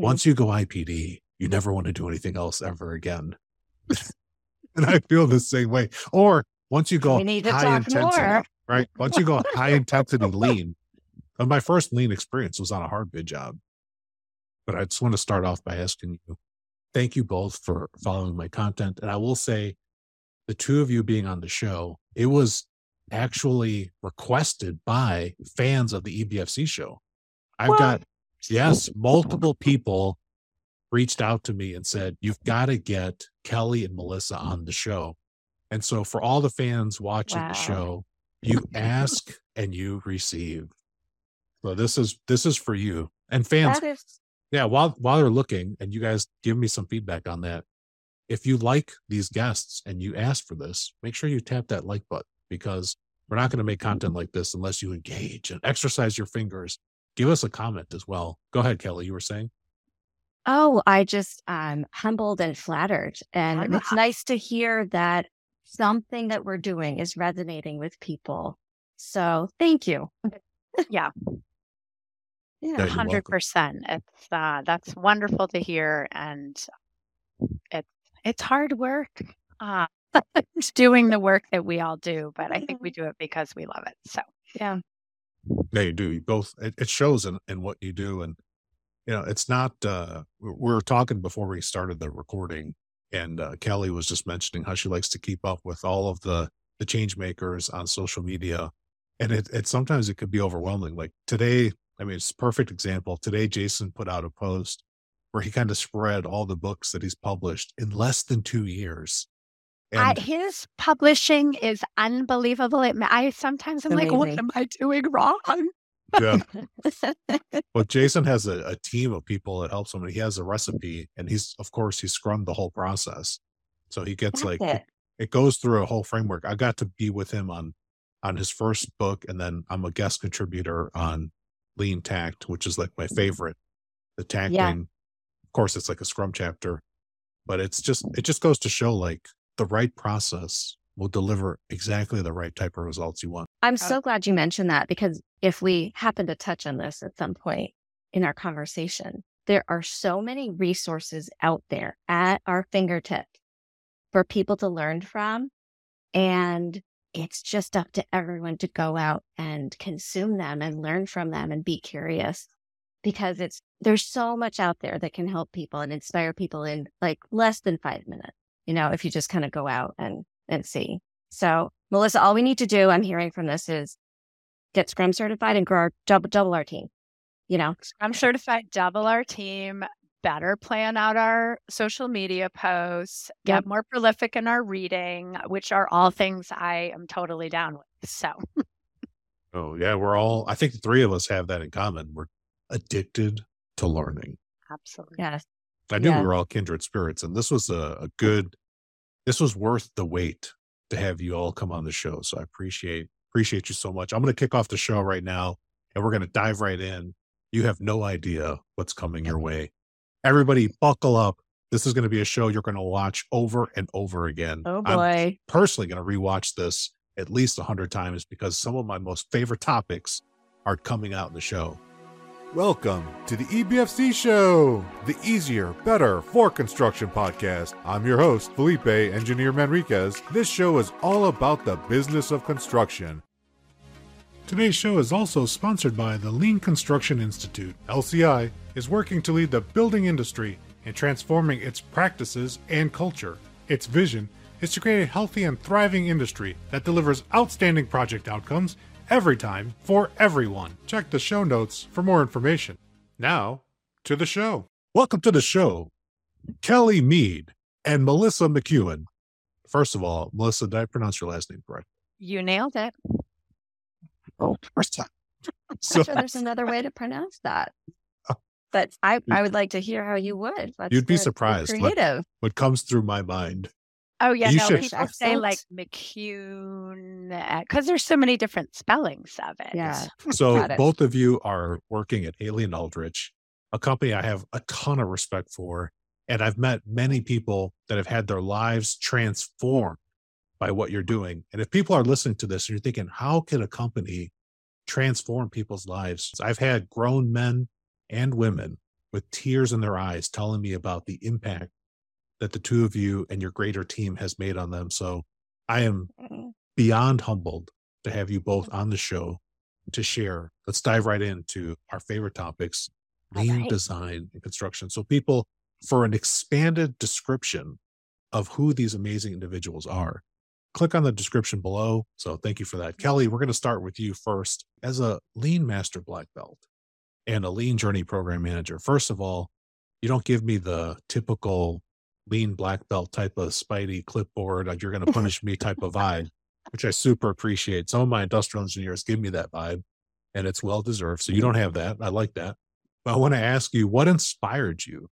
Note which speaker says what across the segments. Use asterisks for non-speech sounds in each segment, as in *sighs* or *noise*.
Speaker 1: Mm-hmm. Once you go IPD, you never want to do anything else ever again. *laughs* *laughs* and I feel the same way. Or once you go high intensity, more. right? Once you go *laughs* high intensity lean, and my first lean experience was on a hard bid job. But I just want to start off by asking you, thank you both for following my content. And I will say, the two of you being on the show, it was actually requested by fans of the EBFC show. I've got, yes, multiple people reached out to me and said, You've got to get Kelly and Melissa on the show. And so for all the fans watching wow. the show, you ask and you receive. So this is this is for you. And fans is... yeah, while while they're looking and you guys give me some feedback on that. If you like these guests and you ask for this, make sure you tap that like button because we're not going to make content like this unless you engage and exercise your fingers. Give us a comment as well. Go ahead, Kelly. You were saying?
Speaker 2: Oh, I just um humbled and flattered. And it's nice to hear that something that we're doing is resonating with people. So thank you.
Speaker 3: yeah. Yeah, hundred percent. It's uh, that's wonderful to hear, and it's it's hard work. Uh, *laughs* doing the work that we all do, but I think we do it because we love it. So yeah,
Speaker 1: yeah, you do. You both it, it shows in in what you do, and you know, it's not, uh, we were talking before we started the recording and uh, Kelly was just mentioning how she likes to keep up with all of the, the change makers on social media. And it, it sometimes it could be overwhelming. Like today, I mean, it's a perfect example. Today, Jason put out a post where he kind of spread all the books that he's published in less than two years.
Speaker 3: And uh, his publishing is unbelievable. It, I sometimes I'm amazing. like, what am I doing wrong?
Speaker 1: Yeah. *laughs* well, Jason has a, a, team of people that helps him. He has a recipe, and he's of course he scrummed the whole process. So he gets That's like it. it goes through a whole framework. I got to be with him on on his first book, and then I'm a guest contributor on Lean Takt, which is like my favorite. The takt yeah. Of course, it's like a Scrum chapter, but it's just it just goes to show like the right process will deliver exactly the right type of results you want.
Speaker 2: I'm so glad you mentioned that because if we happen to touch on this at some point in our conversation, there are so many resources out there at our fingertips for people to learn from. And it's just up to everyone to go out and consume them and learn from them and be curious because it's, there's so much out there that can help people and inspire people in like less than five minutes. You know, if you just kind of go out and and see. So, Melissa, all we need to do, I'm hearing from this, is get Scrum certified and grow our double, double our team. You know,
Speaker 3: Scrum certified, double our team, better plan out our social media posts, get yep. more prolific in our reading, which are all things I am totally down with. So,
Speaker 1: oh, yeah, we're all, I think the three of us have that in common. We're addicted to learning.
Speaker 3: Absolutely.
Speaker 2: Yes.
Speaker 1: I knew yes. we were all kindred spirits, and this was a, a good this was worth the wait to have you all come on the show. So I appreciate appreciate you so much. I'm going to kick off the show right now and we're going to dive right in. You have no idea what's coming your way. Everybody buckle up. This is going to be a show you're going to watch over and over again.
Speaker 2: Oh boy. I'm
Speaker 1: personally going to rewatch this at least a 100 times because some of my most favorite topics are coming out in the show.
Speaker 4: Welcome to the EBFC Show, the easier, better for construction podcast. I'm your host, Felipe Engineer Manriquez. This show is all about the business of construction.
Speaker 1: Today's show is also sponsored by the Lean Construction Institute.
Speaker 4: LCI is working to lead the building industry in transforming its practices and culture. Its vision is to create a healthy and thriving industry that delivers outstanding project outcomes every time for everyone. Check the show notes for more information. Now, to the show.
Speaker 1: Welcome to the show, Kelly Meade and Melissa McEwen. First of all, Melissa, did I pronounce your last name correct?
Speaker 3: You nailed it.
Speaker 1: Oh, first time. *laughs*
Speaker 2: so, sure there's another way to pronounce that. Oh. But I, I would like to hear how you would.
Speaker 1: That's you'd be surprised. Creative. What, what comes through my mind.
Speaker 3: Oh yeah, you no, should. people say like McCune because there's so many different spellings of it.
Speaker 2: Yeah. *laughs*
Speaker 1: So both of you are working at Haley and Aldrich, a company I have a ton of respect for, and I've met many people that have had their lives transformed by what you're doing. And if people are listening to this and you're thinking, how can a company transform people's lives? I've had grown men and women with tears in their eyes telling me about the impact that the two of you and your greater team has made on them. So I am mm. beyond humbled to have you both on the show to share. Let's dive right into our favorite topics lean right. design and construction. So, people, for an expanded description of who these amazing individuals are, click on the description below. So, thank you for that. Kelly, we're going to start with you first. As a lean master black belt and a lean journey program manager, first of all, you don't give me the typical lean black belt type of Spidey clipboard, like you're going *laughs* to punish me type of vibe, which I super appreciate. Some of my industrial engineers give me that vibe, and it's well deserved. So you don't have that. I like that. But I want to ask you, what inspired you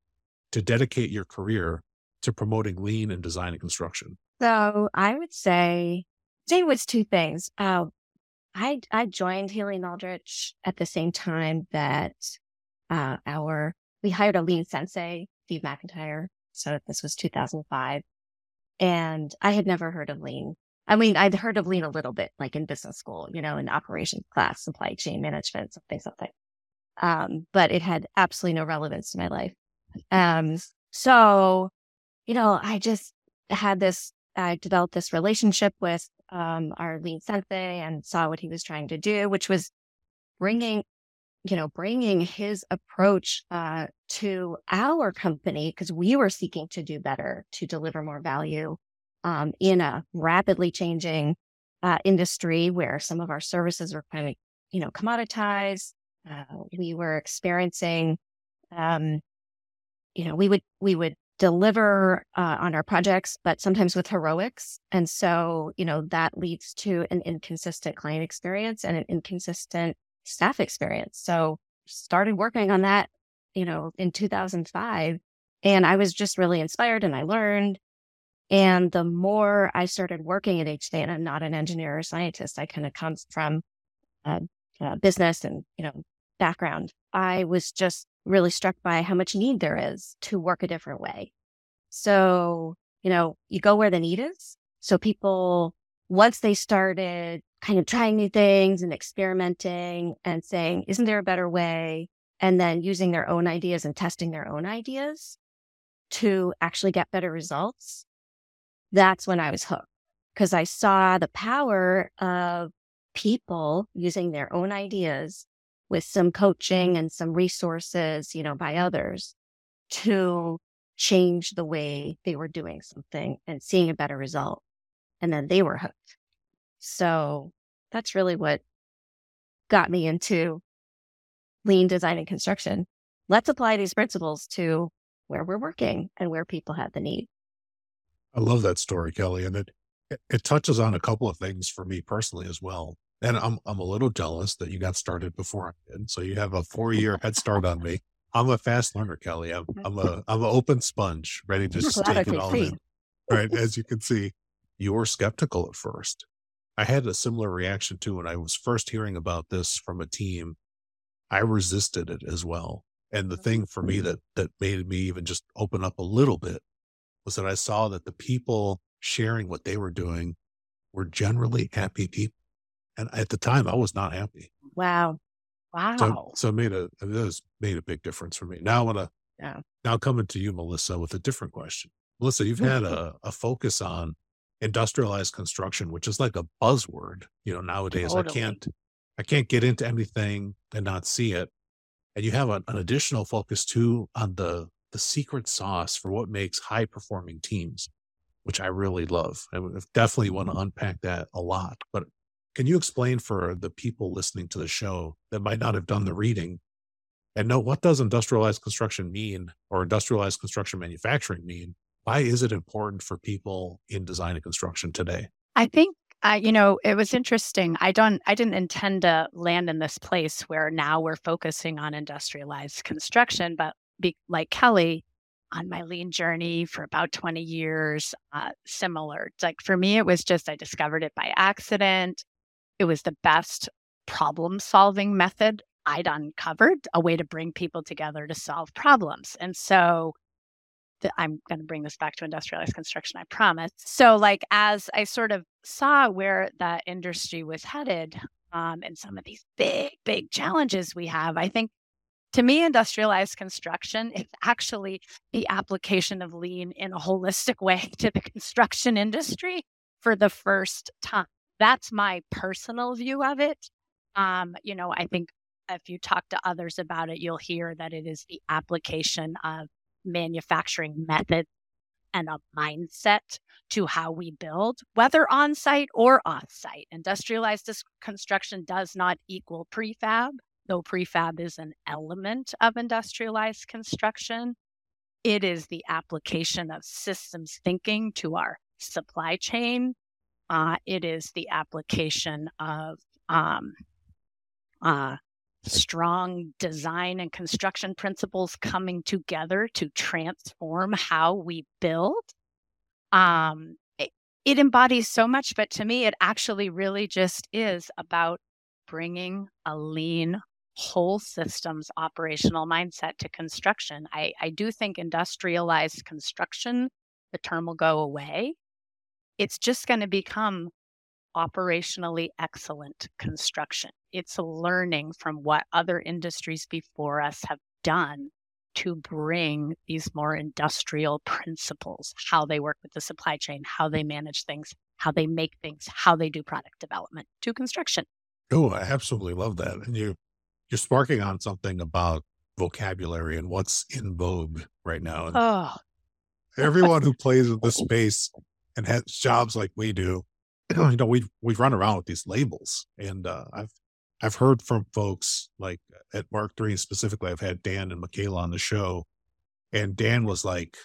Speaker 1: to dedicate your career to promoting lean and design and construction?
Speaker 2: So I would say, say it was two things. Uh, I I joined Haley Aldrich at the same time that uh, our we hired a lean sensei, Steve McIntyre, so this was 2005. And I had never heard of lean. I mean, I'd heard of lean a little bit, like in business school, you know, in operations class, supply chain management, something, something. Um, but it had absolutely no relevance to my life. Um, so, you know, I just had this, I developed this relationship with, um, our lean sensei and saw what he was trying to do, which was bringing you know, bringing his approach uh, to our company because we were seeking to do better, to deliver more value um, in a rapidly changing uh, industry where some of our services were kind of, you know, commoditized. Uh, we were experiencing, um, you know, we would we would deliver uh, on our projects, but sometimes with heroics, and so you know that leads to an inconsistent client experience and an inconsistent staff experience. So started working on that, you know, in 2005. And I was just really inspired and I learned. And the more I started working at H&A, and I'm not an engineer or scientist, I kind of come from a business and, you know, background. I was just really struck by how much need there is to work a different way. So, you know, you go where the need is. So people, once they started kind of trying new things and experimenting and saying, isn't there a better way? And then using their own ideas and testing their own ideas to actually get better results. That's when I was hooked because I saw the power of people using their own ideas with some coaching and some resources, you know, by others to change the way they were doing something and seeing a better result. And then they were hooked. So that's really what got me into lean design and construction. Let's apply these principles to where we're working and where people have the need.
Speaker 1: I love that story, Kelly. And it, it, touches on a couple of things for me personally as well. And I'm I'm a little jealous that you got started before I did. So you have a four year head start on me. I'm a fast learner, Kelly. I'm I'm a I'm an open sponge, ready to *laughs* just take it all in. Right. As you can see, you were skeptical at first. I had a similar reaction too when I was first hearing about this from a team. I resisted it as well. And the thing for me mm-hmm. that that made me even just open up a little bit was that I saw that the people sharing what they were doing were generally happy people. And at the time I was not happy.
Speaker 2: Wow. Wow.
Speaker 1: So, so it made a was made a big difference for me. Now I want to yeah. now coming to you, Melissa, with a different question. Melissa, you've had a, a focus on industrialized construction, which is like a buzzword, you know, nowadays. Totally. I can't I can't get into anything and not see it. And you have an, an additional focus too on the the secret sauce for what makes high performing teams, which I really love. I definitely want to mm-hmm. unpack that a lot. But can you explain for the people listening to the show that might not have done the reading and know what does industrialized construction mean or industrialized construction manufacturing mean why is it important for people in design and construction today?
Speaker 3: I think uh, you know, it was interesting. I don't, I didn't intend to land in this place where now we're focusing on industrialized construction, but be, like Kelly, on my lean journey for about 20 years, uh, similar. Like for me, it was just I discovered it by accident. It was the best problem solving method I'd uncovered, a way to bring people together to solve problems. And so I'm going to bring this back to industrialized construction, I promise. So, like, as I sort of saw where that industry was headed um, and some of these big, big challenges we have, I think to me, industrialized construction is actually the application of lean in a holistic *laughs* way to the construction industry for the first time. That's my personal view of it. Um, you know, I think if you talk to others about it, you'll hear that it is the application of manufacturing method and a mindset to how we build, whether on site or off site. Industrialized construction does not equal prefab, though prefab is an element of industrialized construction. It is the application of systems thinking to our supply chain. Uh, it is the application of um, uh, strong design and construction principles coming together to transform how we build. Um, it, it embodies so much, but to me, it actually really just is about bringing a lean, whole systems operational mindset to construction. I, I do think industrialized construction, the term will go away. It's just going to become operationally excellent construction. It's learning from what other industries before us have done to bring these more industrial principles, how they work with the supply chain, how they manage things, how they make things, how they do product development to construction.
Speaker 1: Oh, I absolutely love that. And you you're sparking on something about vocabulary and what's in vogue right now. And
Speaker 3: oh.
Speaker 1: everyone who plays in this space and has jobs like we do *clears throat* you know, we've we've run around with these labels, and uh, I've I've heard from folks like at Mark Three specifically. I've had Dan and Michaela on the show, and Dan was like,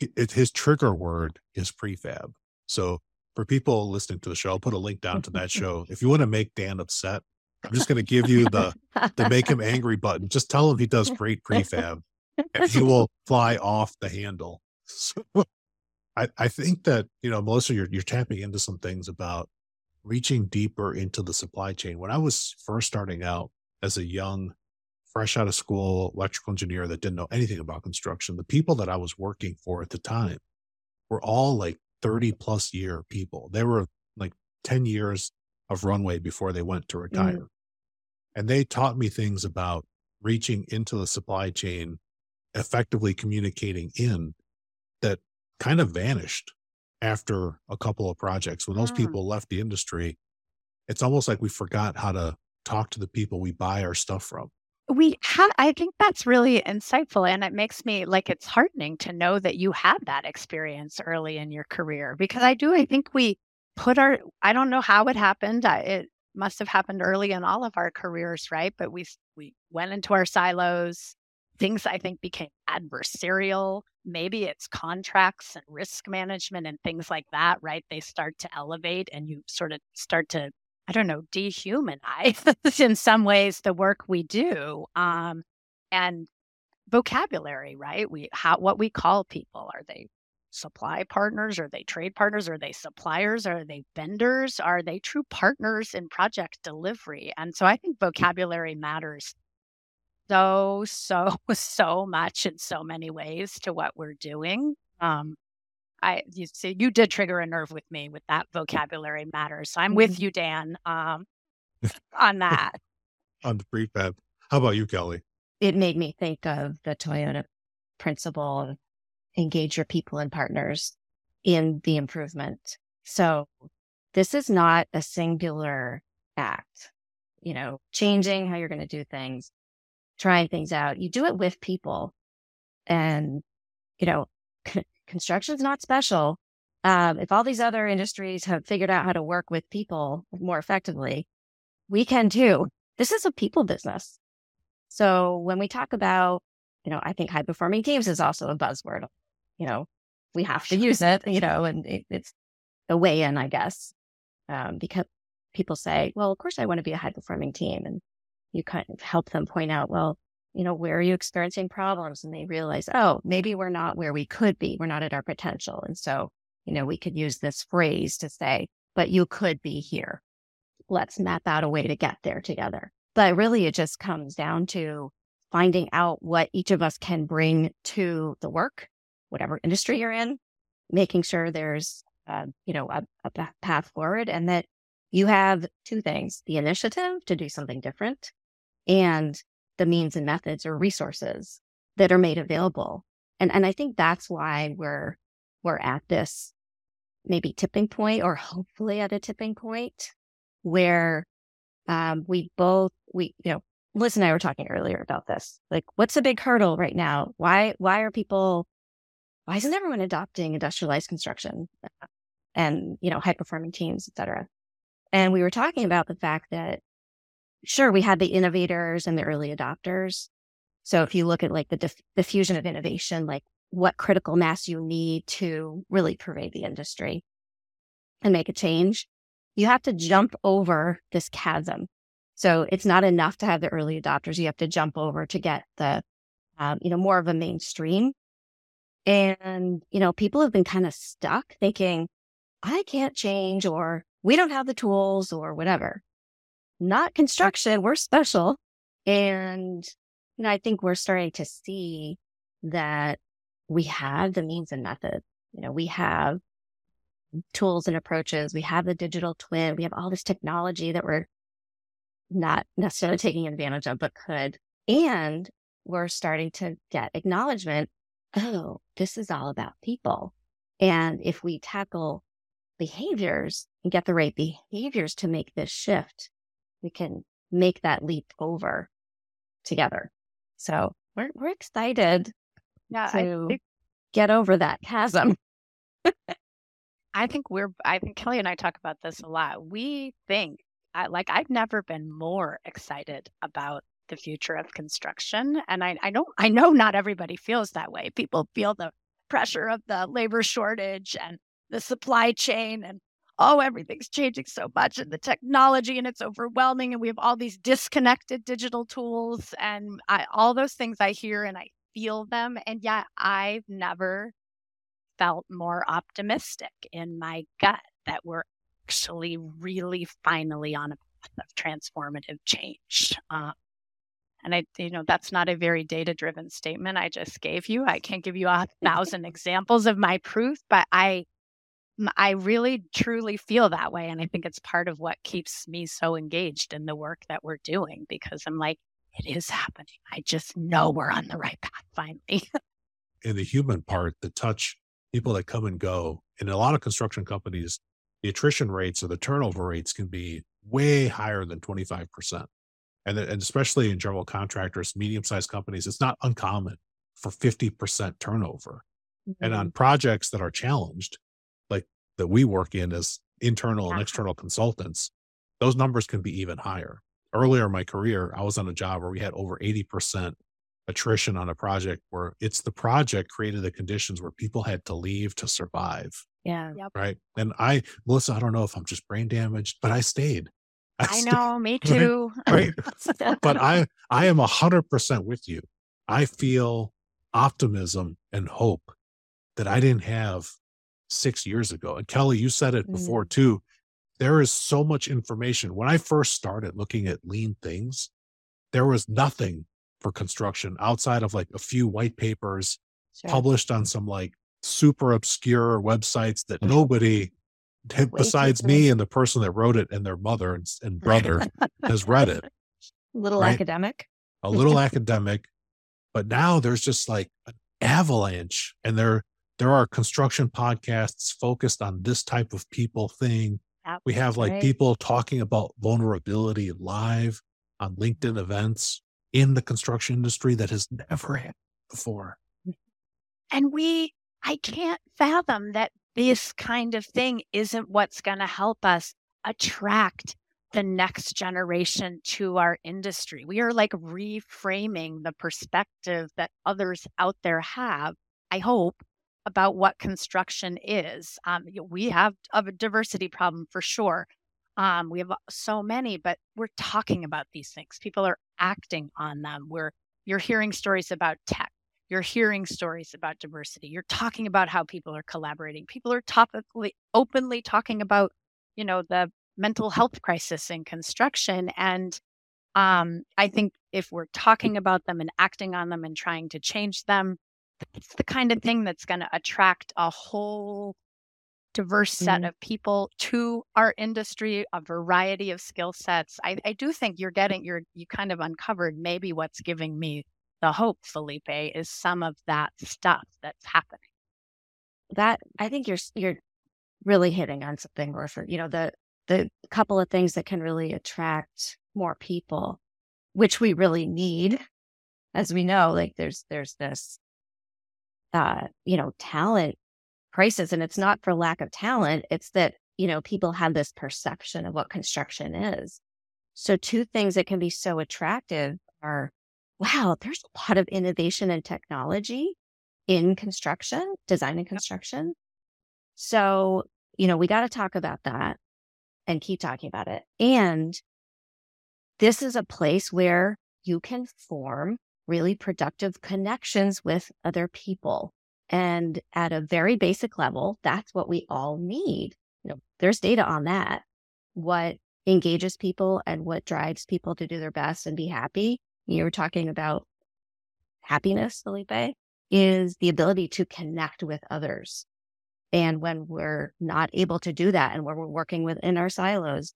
Speaker 1: it, his trigger word is prefab. So for people listening to the show, I'll put a link down to that show. If you want to make Dan upset, I'm just going to give you the the make him angry button. Just tell him he does great prefab, and he *laughs* will fly off the handle. *laughs* So, I, I think that, you know, Melissa, you're, you're tapping into some things about reaching deeper into the supply chain. When I was first starting out as a young, fresh out of school electrical engineer that didn't know anything about construction, the people that I was working for at the time were all like 30 plus year people. They were like 10 years of runway before they went to mm. retire. Mm. And they taught me things about reaching into the supply chain, effectively communicating in that kind of vanished after a couple of projects. When those mm. people left the industry, it's almost like we forgot how to talk to the people we buy our stuff from.
Speaker 3: We have, I think that's really insightful. And it makes me like it's heartening to know that you had that experience early in your career because I do, I think we put our, I don't know how it happened. I, it must have happened early in all of our careers, right? But we, we went into our silos. Things I think became adversarial maybe it's contracts and risk management and things like that, right? They start to elevate and you sort of start to, I don't know, dehumanize *laughs* in some ways the work we do. Um, and vocabulary, right? We how what we call people. Are they supply partners? Are they trade partners? Are they suppliers? Are they vendors? Are they true partners in project delivery? And so I think vocabulary matters so, so, *laughs* so much in so many ways to what we're doing. Um, I you see you did trigger a nerve with me with that vocabulary matters. So I'm with mm-hmm. you, Dan, um, *laughs* on that.
Speaker 1: on the prefab. How about you, Kelly?
Speaker 2: It made me think of the Toyota principle of engage your people and partners in the improvement. So this is not a singular act, you know, changing how you're going to do things trying things out. You do it with people. And, you know, construction is not special. Um, if all these other industries have figured out how to work with people more effectively, we can too. This is a people business. So when we talk about, you know, I think high performing teams is also a buzzword. You know, we have to use it, you know, and it, it's a way in, I guess, um, because people say, well, of course I want to be a high performing team. And you kind of help them point out, well, you know, where are you experiencing problems? And they realize, oh, maybe we're not where we could be. We're not at our potential. And so, you know, we could use this phrase to say, but you could be here. Let's map out a way to get there together. But really, it just comes down to finding out what each of us can bring to the work, whatever industry you're in, making sure there's, uh, you know, a, a path forward and that you have two things the initiative to do something different and the means and methods or resources that are made available. And, and I think that's why we're, we're at this maybe tipping point or hopefully at a tipping point where um, we both, we, you know, Liz and I were talking earlier about this. Like, what's a big hurdle right now? Why, why are people, why isn't everyone adopting industrialized construction and, you know, high performing teams, et cetera? And we were talking about the fact that sure, we had the innovators and the early adopters. So if you look at like the diff- diffusion of innovation, like what critical mass you need to really pervade the industry and make a change, you have to jump over this chasm. So it's not enough to have the early adopters. You have to jump over to get the, um, you know, more of a mainstream. And, you know, people have been kind of stuck thinking, I can't change or we don't have the tools or whatever not construction. We're special. And, you know, I think we're starting to see that we have the means and methods. You know, we have tools and approaches. We have the digital twin. We have all this technology that we're not necessarily taking advantage of, but could. And we're starting to get acknowledgement. Oh, this is all about people. And if we tackle behaviors and get the right behaviors to make this shift, we can make that leap over together. So we're we're excited yeah, to think, get over that chasm. *laughs*
Speaker 3: I think we're I think Kelly and I talk about this a lot. We think I, like I've never been more excited about the future of construction. And I, I don't I know not everybody feels that way. People feel the pressure of the labor shortage and the supply chain and oh, everything's changing so much and the technology and it's overwhelming and we have all these disconnected digital tools and I, all those things I hear and I feel them. And yet I've never felt more optimistic in my gut that we're actually really finally on a path of transformative change. Uh, and I, you know, that's not a very data driven statement I just gave you. I can't give you a thousand *laughs* examples of my proof, but I I really truly feel that way. And I think it's part of what keeps me so engaged in the work that we're doing because I'm like, it is happening. I just know we're on the right *laughs* path finally.
Speaker 1: In the human part, the touch people that come and go in a lot of construction companies, the attrition rates or the turnover rates can be way higher than 25%. And, and especially in general contractors, medium sized companies, it's not uncommon for 50% turnover. Mm-hmm. And on mm-hmm. projects that are challenged, that we work in as internal and external consultants, those numbers can be even higher. Earlier in my career, I was on a job where we had over 80% attrition on a project where it's the project created the conditions where people had to leave to survive.
Speaker 2: Yeah.
Speaker 1: Yep. Right. And I, Melissa, I don't know if I'm just brain damaged, but I stayed. *laughs*
Speaker 3: I, I stayed, know, me too. *laughs*
Speaker 1: Right. right. but I, I am a hundred percent with you. I feel optimism and hope that I didn't have six years ago. And Kelly, you said it before mm. too. There is so much information. When I first started looking at lean things, there was nothing for construction outside of like a few white papers sure. published on some like super obscure websites that nobody besides me and the person that wrote it and their mother and, and brother has read it.
Speaker 2: A *laughs* little right? academic.
Speaker 1: A *laughs* little academic. But now there's just like an avalanche and they're there are construction podcasts focused on this type of people thing. We have like people talking about vulnerability live on LinkedIn events in the construction industry that has never happened before. Mm-hmm.
Speaker 3: And we, I can't fathom that this kind of thing isn't what's going to help us attract the next generation to our industry. We are like reframing the perspective that others out there have, I hope, about what construction is. Um, we have a diversity problem for sure. Um, we have so many, but we're talking about these things. People are acting on them. We're you're hearing stories about tech. You're hearing stories about diversity. You're talking about how people are collaborating. People are topically openly talking about, you know, the mental health crisis in construction. And um, I think if we're talking about them and acting on them and trying to change them, it's the kind of thing that's going to attract a whole diverse set mm. of people to our industry, a variety of skill sets. I, I do think you're getting, you're, you kind of uncovered maybe what's giving me the hope, Felipe, is some of that stuff that's happening.
Speaker 2: That I think you're, you're really hitting on something, Gorford. You know, the, the couple of things that can really attract more people, which we really need, as we know, like there's, there's this, uh, you know, talent crisis. And it's not for lack of talent. It's that, you know, people have this perception of what construction is. So two things that can be so attractive are, wow, there's a lot of innovation and technology in construction, design and construction. So, you know, we got to talk about that and keep talking about it. And this is a place where you can form really productive connections with other people. And at a very basic level, that's what we all need. You know, there's data on that. What engages people and what drives people to do their best and be happy. You were talking about happiness, Felipe, is the ability to connect with others. And when we're not able to do that and when we're working within our silos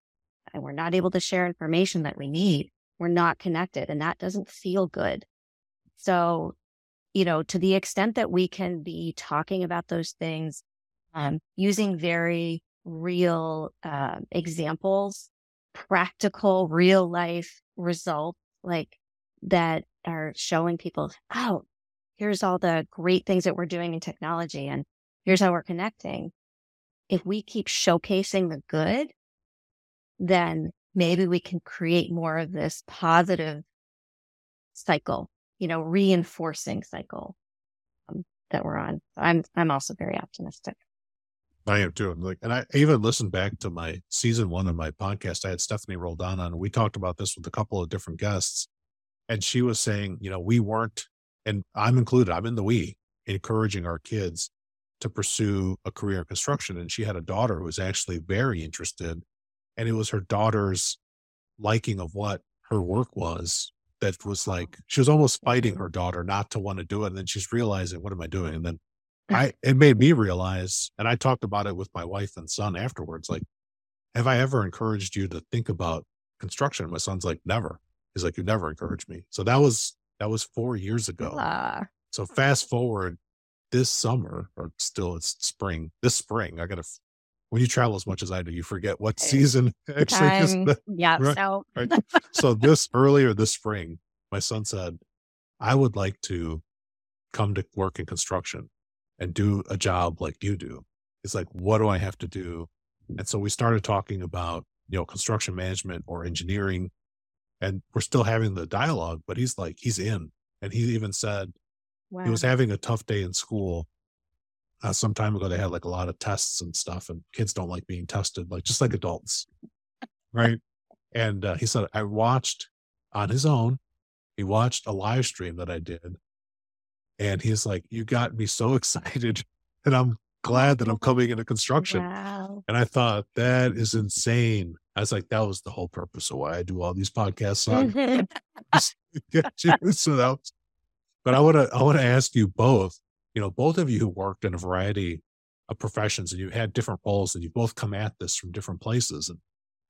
Speaker 2: and we're not able to share information that we need, we're not connected and that doesn't feel good. So you know, to the extent that we can be talking about those things, um, using very real uh, examples, practical, real life results, like that are showing people, oh, here's all the great things that we're doing in technology, and here's how we're connecting. If we keep showcasing the good, then maybe we can create more of this positive cycle you know, reinforcing cycle um, that we're on. I'm I'm also very optimistic.
Speaker 1: I am too. I'm like, and I even listened back to my season one of my podcast. I had Stephanie Roldan on, and we talked about this with a couple of different guests. And she was saying, you know, we weren't, and I'm included. I'm in the we, encouraging our kids to pursue a career in construction. And she had a daughter who was actually very interested, and it was her daughter's liking of what her work was that was like she was almost fighting her daughter not to want to do it and then she's realizing what am i doing? And then i *laughs* it made me realize and i talked about it with my wife and son afterwards like have i ever encouraged you to think about construction? My son's like never. He's like you never encouraged me. So that was that was four years ago. Uh. so fast forward this summer or still it's spring this spring i gotta when you travel as much as I do, you forget what eh, season *laughs* actually is.
Speaker 3: The, yeah. Right, so.
Speaker 1: right. *laughs* so this earlier this spring, my son said, I would like to come to work in construction and do a job like you do. It's like, what do I have to do? And so we started talking about, you know, construction management or engineering. And we're still having the dialogue, but he's like, he's in. And he even said wow. he was having a tough day in school uh, some time ago they had like a lot of tests and stuff and kids don't like being tested like just like adults. Right? And uh, he said i watched on his own. He watched a live stream that i did and he's like you got me so *laughs* excited and i'm glad that i'm coming into construction wow. and i thought that is insane. I was like that was the whole purpose of why i do all these podcasts on *laughs* *laughs* so that was, but i want to i want to ask you both you know, both of you who worked in a variety of professions and you had different roles and you both come at this from different places. And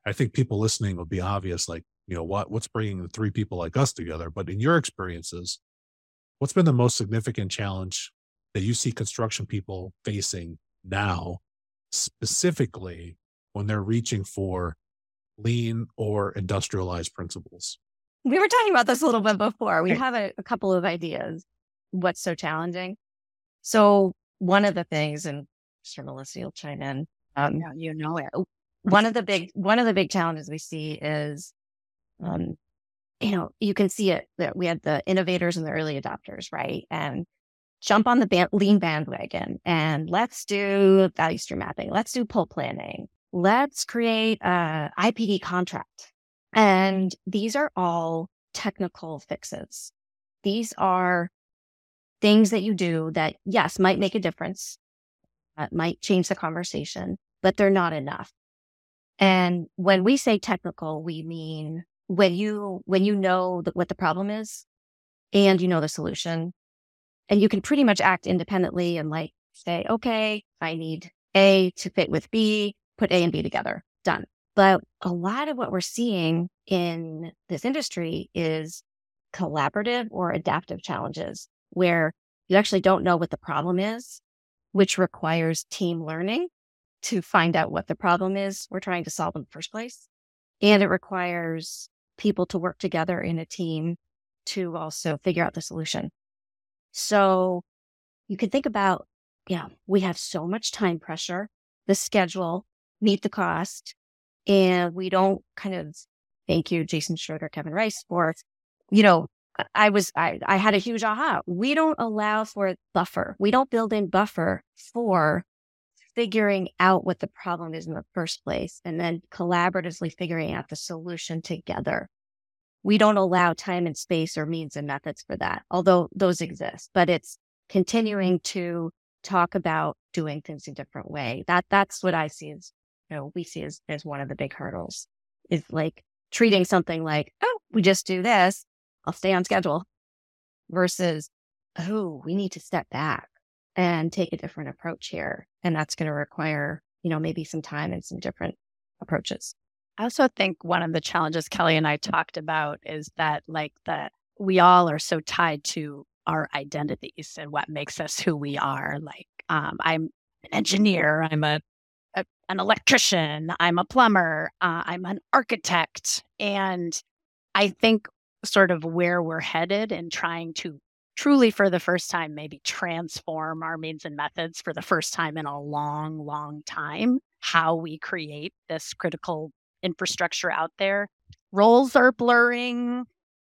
Speaker 1: I think people listening will be obvious, like, you know, what, what's bringing the three people like us together. But in your experiences, what's been the most significant challenge that you see construction people facing now, specifically when they're reaching for lean or industrialized principles?
Speaker 2: We were talking about this a little bit before. We have a, a couple of ideas. What's so challenging? So one of the things, and Mr. Melissa you'll chime in.
Speaker 3: Um, yeah, you know it.
Speaker 2: One of the big one of the big challenges we see is, um, you know, you can see it that we had the innovators and the early adopters, right? And jump on the band, lean bandwagon and let's do value stream mapping. Let's do pull planning. Let's create a IPD contract. And these are all technical fixes. These are things that you do that, yes, might make a difference, that might change the conversation, but they're not enough. And when we say technical, we mean when you, when you know what the problem is and you know the solution and you can pretty much act independently and like say, okay, I need A to fit with B, put A and B together, done. But a lot of what we're seeing in this industry is collaborative or adaptive challenges where you actually don't know what the problem is, which requires team learning to find out what the problem is we're trying to solve in the first place. And it requires people to work together in a team to also figure out the solution. So you can think about, yeah, we have so much time pressure, the schedule, meet the cost, and we don't kind of thank you, Jason Schroeder, Kevin Rice, for, you know, I was, I, I had a huge aha. We don't allow for buffer. We don't build in buffer for figuring out what the problem is in the first place and then collaboratively figuring out the solution together. We don't allow time and space or means and methods for that, although those exist, but it's continuing to talk about doing things a different way. That, that's what I see as you know, we see as, as one of the big hurdles is like treating something like, oh, we just do this, I'll stay on schedule versus, oh, we need to step back and take a different approach here. And that's going to require, you know, maybe some time and some different approaches.
Speaker 3: I also think one of the challenges Kelly and I talked about is that like that we all are so tied to our identities and what makes us who we are. Like um, I'm an engineer, I'm a a, an electrician, I'm a plumber, uh, I'm an architect. And I think sort of where we're headed and trying to truly for the first time maybe transform our means and methods for the first time in a long long time how we create this critical infrastructure out there roles are blurring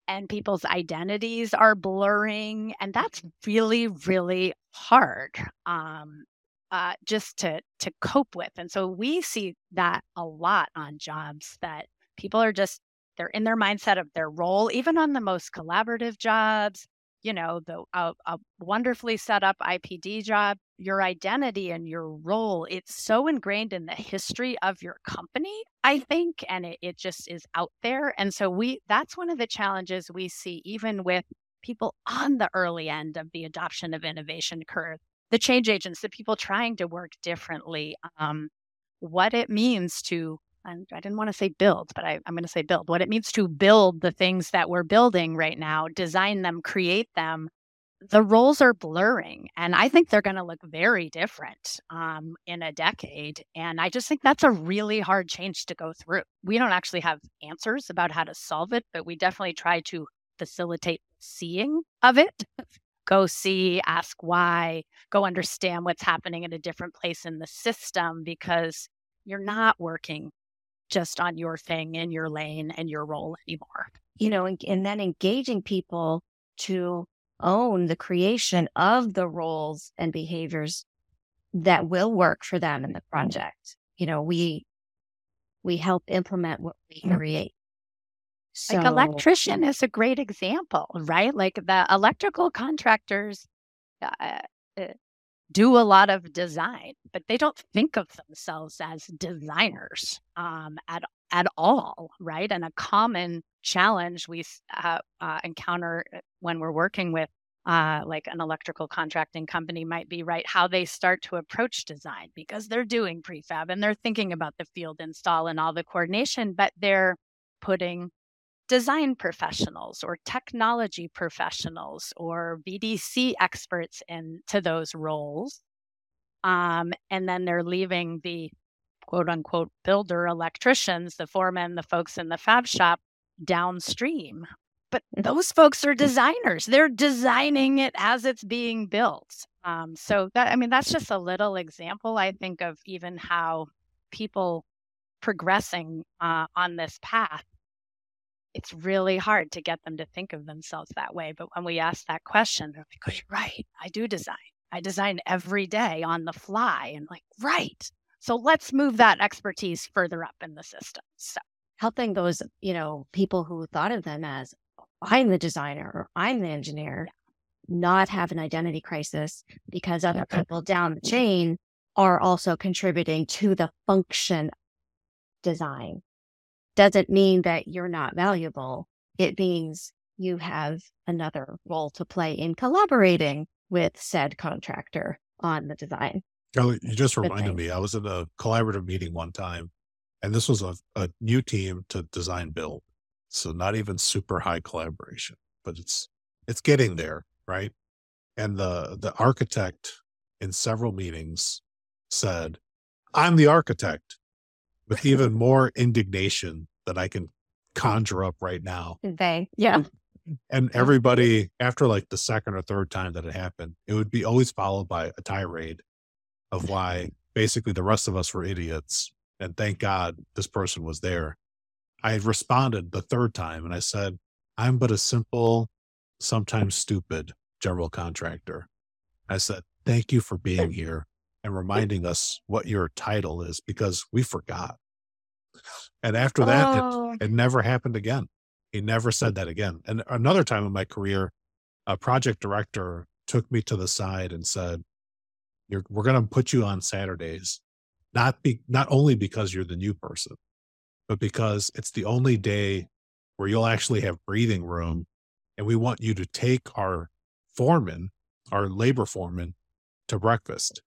Speaker 3: and people's identities are blurring and that's really really hard um, uh, just to to cope with. And so we see that a lot on jobs that people are just they're in their mindset of their role, even on the most collaborative jobs. You know, the a, a wonderfully set up IPD job, your identity and your role, it's so ingrained in the history of your company, I think, and it, it just is out there. And so we that's one of the challenges we see even with people on the early end of the adoption of innovation curve the change agents, the people trying to work differently, um, what it means to, I didn't want to say build, but I, I'm going to say build, what it means to build the things that we're building right now, design them, create them. The roles are blurring, and I think they're going to look very different um, in a decade. And I just think that's a really hard change to go through. We don't actually have answers about how to solve it, but we definitely try to facilitate seeing of it *laughs* go see, ask why, go understand what's happening in a different place in the system because you're not working just on your thing and your lane and your role anymore.
Speaker 2: You know, and, and then engaging people to own the creation of the roles and behaviors that will work for them in the project. You know, we we help implement what we create.
Speaker 3: So, like electrician is a great example, right? Like the electrical contractors uh, uh, do a lot of design, but they don't think of themselves as designers um, at at all, right? And a common challenge we uh, uh, encounter uh, when we're working with uh, like an electrical contracting company might be right how they start to approach design because they're doing prefab and they're thinking about the field install and all the coordination, but they're putting design professionals or technology professionals or VDC experts into those roles. Um, and then they're leaving the quote unquote builder electricians, the foremen, the folks in the fab shop downstream. But mm-hmm. those folks are designers. They're designing it as it's being built. Um, so that I mean that's just a little example, I think, of even how people progressing uh, on this path it's really hard to get them to think of themselves that way. But when we ask that question, they're like, oh, you're right. I do design. I design every day on the fly. And like, right. So let's move that expertise further up in the system. So
Speaker 2: helping those, you know, people who thought of them as I'm the designer or I'm the engineer, not have an identity crisis because other people down the chain are also contributing to the function design doesn't mean that you're not valuable. It means you have another role to play in collaborating with said contractor on the design.
Speaker 1: Kelly, you just reminded me. I was in a collaborative meeting one time, and this was a, a new team to design build. So not even super high collaboration, but it's it's getting there, right? And the the architect in several meetings said, "I'm the architect," with even more indignation that I can conjure up right now.
Speaker 2: They, yeah.
Speaker 1: And everybody, after like the second or third time that it happened, it would be always followed by a tirade of why basically the rest of us were idiots. And thank God this person was there. I had responded the third time and I said, I'm but a simple, sometimes stupid general contractor. I said, Thank you for being here and reminding us what your title is because we forgot. And after that, oh. it, it never happened again. He never said that again. And another time in my career, a project director took me to the side and said, you're, we're going to put you on Saturdays, not be, not only because you're the new person, but because it's the only day where you'll actually have breathing room. And we want you to take our foreman, our labor foreman to breakfast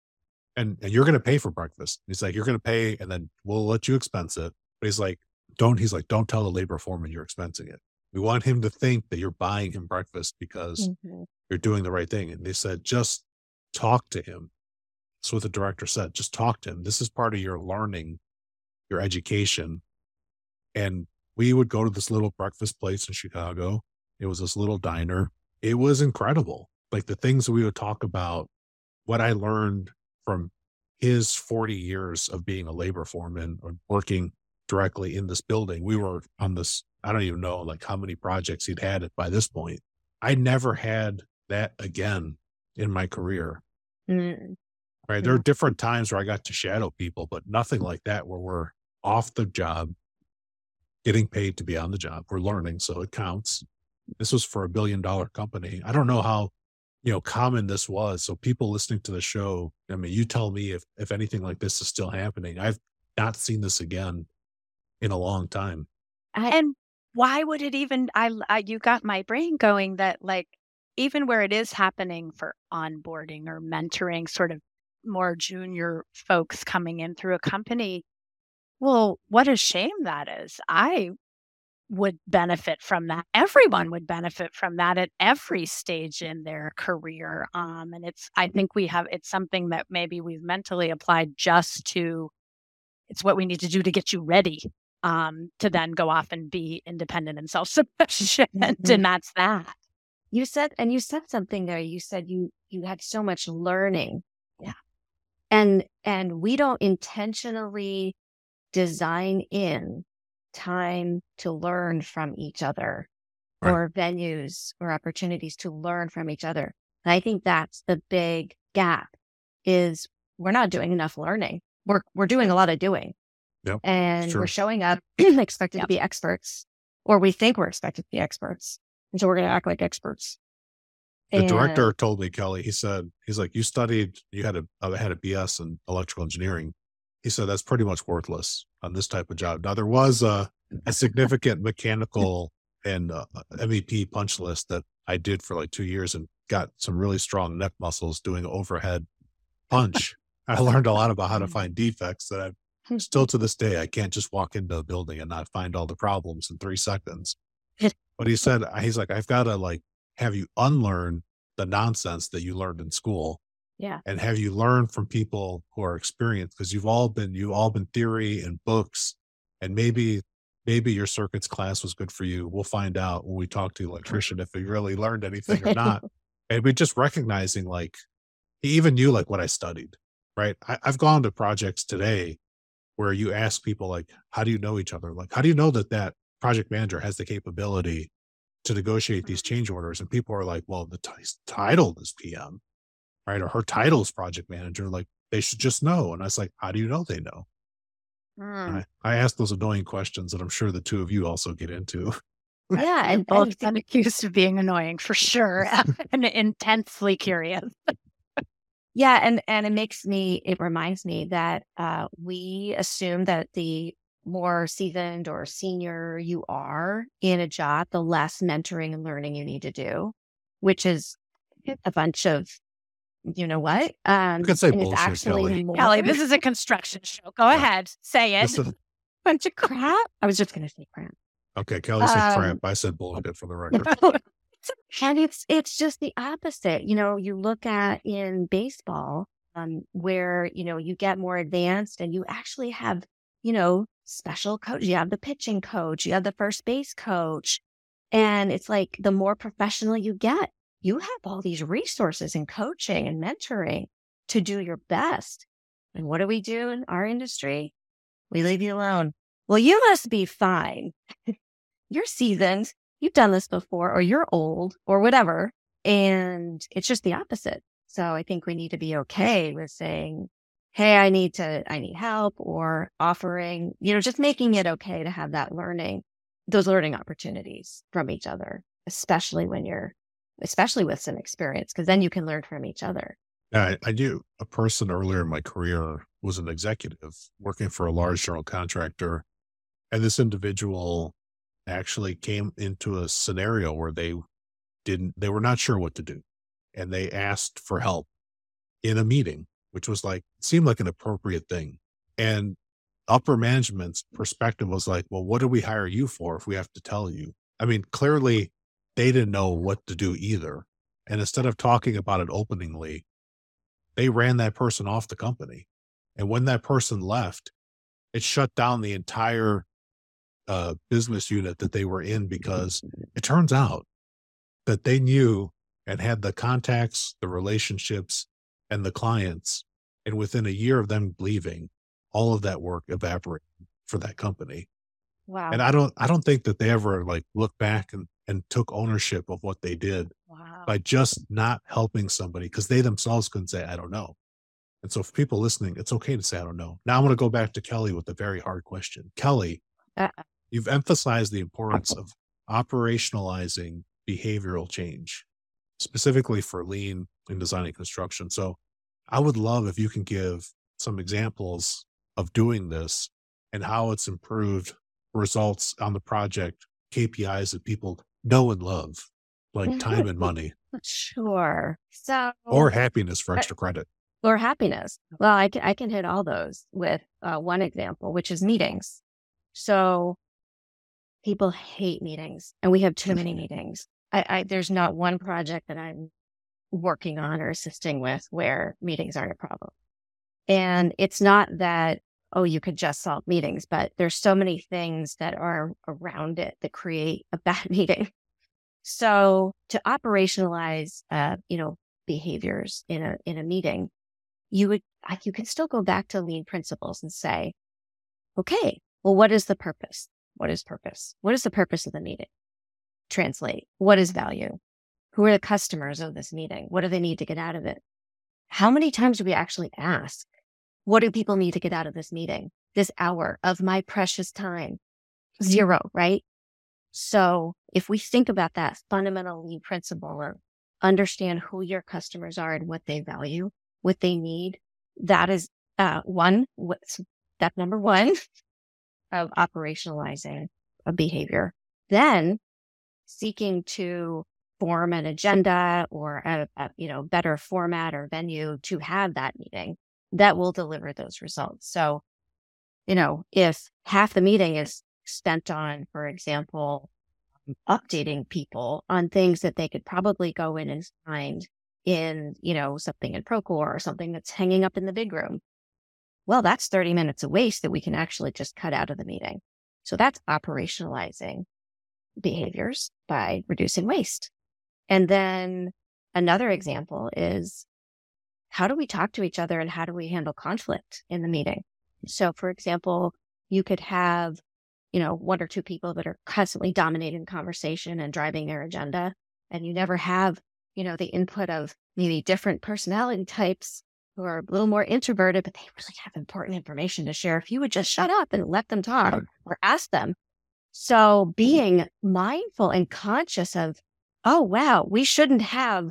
Speaker 1: and, and you're going to pay for breakfast. He's like, you're going to pay and then we'll let you expense it. But he's like, don't he's like don't tell the labor foreman you're expensing it. We want him to think that you're buying him breakfast because mm-hmm. you're doing the right thing. And they said just talk to him. That's what the director said just talk to him. This is part of your learning your education. And we would go to this little breakfast place in chicago. It was this little diner. It was incredible. Like the things that we would talk about what i learned from his 40 years of being a labor foreman or working directly in this building. We were on this, I don't even know like how many projects he'd had it by this point. I never had that again in my career. Mm. Right. There are different times where I got to shadow people, but nothing like that where we're off the job, getting paid to be on the job. We're learning, so it counts. This was for a billion dollar company. I don't know how, you know, common this was. So people listening to the show, I mean, you tell me if if anything like this is still happening. I've not seen this again in a long time.
Speaker 3: And why would it even? I, I you got my brain going that like even where it is happening for onboarding or mentoring, sort of more junior folks coming in through a company. Well, what a shame that is. I would benefit from that. Everyone would benefit from that at every stage in their career. Um, and it's, I think we have, it's something that maybe we've mentally applied just to, it's what we need to do to get you ready um, to then go off and be independent and self sufficient. *laughs* Mm-hmm. And that's that.
Speaker 2: You said, and you said something there. You said you, you had so much learning.
Speaker 3: Yeah.
Speaker 2: And, and we don't intentionally design in time to learn from each other right. or venues or opportunities to learn from each other. And I think that's the big gap is we're not doing enough learning. We're, we're doing a lot of doing,
Speaker 1: Yep,
Speaker 2: and we're showing up *clears throat* expected yep. to be experts, or we think we're expected to be experts. And so we're going to act like experts.
Speaker 1: The and... director told me, Kelly, he said, he's like, you studied, you had a, uh, had a BS in electrical engineering. He said, that's pretty much worthless on this type of job. Now, there was a, a significant mechanical and uh, MEP punch list that I did for like two years and got some really strong neck muscles doing overhead punch. *laughs* I learned a lot about how to mm. find defects that I've hmm. Still to this day, I can't just walk into a building and not find all the problems in three seconds. but he said, uh, he's like, I've got to like have you unlearn the nonsense that you learned in school.
Speaker 2: Yeah.
Speaker 1: And have you learned from people who are experienced because you've all been, you've all been theory and books and maybe, maybe your circuits class was good for you. We'll find out when we talk to the electrician if he really learned *laughs* anything or not. and we just recognizing like, he even knew like what I studied, right? I, I've gone to projects today where you ask people like how do you know each other like how do you know that that project manager has the capability to negotiate these mm-hmm. change orders and people are like well the t- title is pm right? Or her title is project manager like they should just know. And i was like how do you know they know? Mm. I, I ask those annoying questions that i'm sure the two of you also get into.
Speaker 3: Yeah *laughs* and both been accused of being annoying for sure *laughs* and intensely curious.
Speaker 2: Yeah, and and it makes me it reminds me that uh, we assume that the more seasoned or senior you are in a job, the less mentoring and learning you need to do, which is a bunch of you know what?
Speaker 1: Um, you can say bullshit, Kelly.
Speaker 3: More... Kelly, this is a construction show. Go yeah. ahead, say it. *laughs*
Speaker 2: Bunch of crap. I was just going to say crap.
Speaker 1: Okay, Kelly said um, crap. I said bullshit for the *laughs* record.
Speaker 2: and it's it's just the opposite. You know, you look at in baseball, um, where you know you get more advanced and you actually have you know special coach. You have the pitching coach. You have the first base coach, and it's like the more professional you get, you have all these resources and coaching and mentoring to do your best. And what do we do in our industry? We leave you alone. Well, you must be fine. *laughs* you're seasoned. You've done this before, or you're old, or whatever. And it's just the opposite. So I think we need to be okay with saying, Hey, I need to, I need help or offering, you know, just making it okay to have that learning, those learning opportunities from each other, especially when you're, especially with some experience, because then you can learn from each other.
Speaker 1: Yeah, I, I do. A person earlier in my career was an executive working for a large general contractor. And this individual actually came into a scenario where they didn't, they were not sure what to do and they asked for help in a meeting, which was like, seemed like an appropriate thing. And upper management's perspective was like, well, what do we hire you for if we have to tell you? I mean, clearly they didn't know what to do either. And instead of talking about it openly, they ran that person off the company. And when that person left, it shut down the entire uh, business unit that they were in because it turns out that they knew and had the contacts, the relationships, and the clients. And within a year of them leaving, all of that work evaporated for that company.
Speaker 2: Wow.
Speaker 1: And I don't I don't think that they ever like looked back and, and took ownership of what they did
Speaker 2: wow.
Speaker 1: by just not helping somebody because they themselves couldn't say, I don't know. And so for people listening, it's okay to say, I don't know. Now I want to go back to Kelly with a very hard question. Kelly, uh you've emphasized the importance of operationalizing behavioral change specifically for lean in designing construction. So I would love if you can give some examples of doing this and how it's improved results on the project, KPIs that people know and love, like time and *laughs* money.
Speaker 2: Sure. So,
Speaker 1: or happiness for extra credit.
Speaker 2: Or happiness. Well, I can, I can hit all those with uh, one example, which is meetings. So people hate meetings and we have too many meetings. I, I, there's not one project that I'm working on or assisting with where meetings aren't a problem. And it's not that, oh, you could just solve meetings, but there's so many things that are around it that create a bad *laughs* meeting. So to operationalize, uh, you know, behaviors in a, in a meeting, you would, you can still go back to lean principles and say, okay, well, what is the purpose? What is purpose? What is the purpose of the meeting? translate? What is value? Who are the customers of this meeting? What do they need to get out of it? How many times do we actually ask? What do people need to get out of this meeting? This hour of my precious time? Zero, right? So if we think about that fundamental lean principle of understand who your customers are and what they value, what they need, that is uh, one, step number one *laughs* of operationalizing a behavior. Then seeking to form an agenda or a, a, you know better format or venue to have that meeting that will deliver those results so you know if half the meeting is spent on for example updating people on things that they could probably go in and find in you know something in procore or something that's hanging up in the big room well that's 30 minutes of waste that we can actually just cut out of the meeting so that's operationalizing behaviors by reducing waste. And then another example is how do we talk to each other and how do we handle conflict in the meeting? So, for example, you could have, you know, one or two people that are constantly dominating conversation and driving their agenda, and you never have, you know, the input of maybe different personality types who are a little more introverted, but they really have important information to share. If you would just shut up and let them talk or ask them, so being mindful and conscious of, oh, wow, we shouldn't have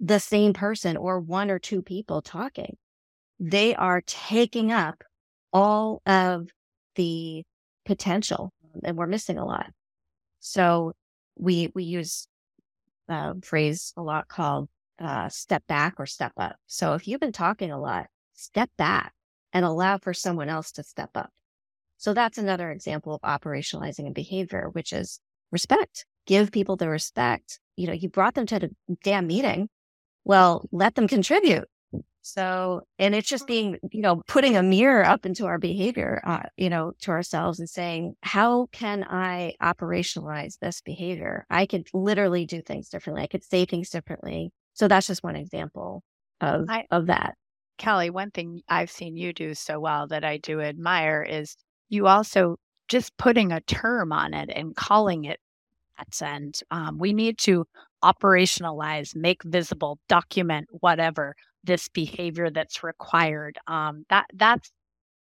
Speaker 2: the same person or one or two people talking. They are taking up all of the potential and we're missing a lot. So we, we use a phrase a lot called uh, step back or step up. So if you've been talking a lot, step back and allow for someone else to step up. So that's another example of operationalizing a behavior, which is respect. Give people the respect. You know, you brought them to the damn meeting. Well, let them contribute. So, and it's just being, you know, putting a mirror up into our behavior, uh, you know, to ourselves and saying, how can I operationalize this behavior? I could literally do things differently. I could say things differently. So that's just one example of, I, of that.
Speaker 3: Kelly, one thing I've seen you do so well that I do admire is you also just putting a term on it and calling it that. And um, we need to operationalize, make visible, document, whatever this behavior that's required. Um, that that's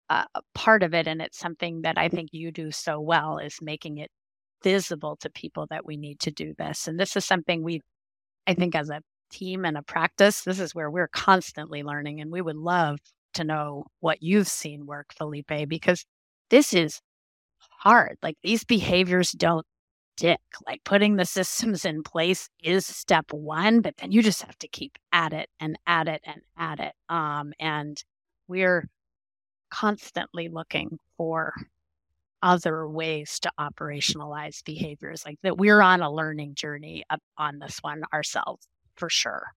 Speaker 3: a part of it, and it's something that I think you do so well is making it visible to people that we need to do this. And this is something we, I think, as a team and a practice, this is where we're constantly learning, and we would love to know what you've seen work, Felipe, because this is hard. Like these behaviors don't stick. Like putting the systems in place is step one, but then you just have to keep at it and at it and at it. Um, and we're constantly looking for other ways to operationalize behaviors like that we're on a learning journey on this one ourselves for sure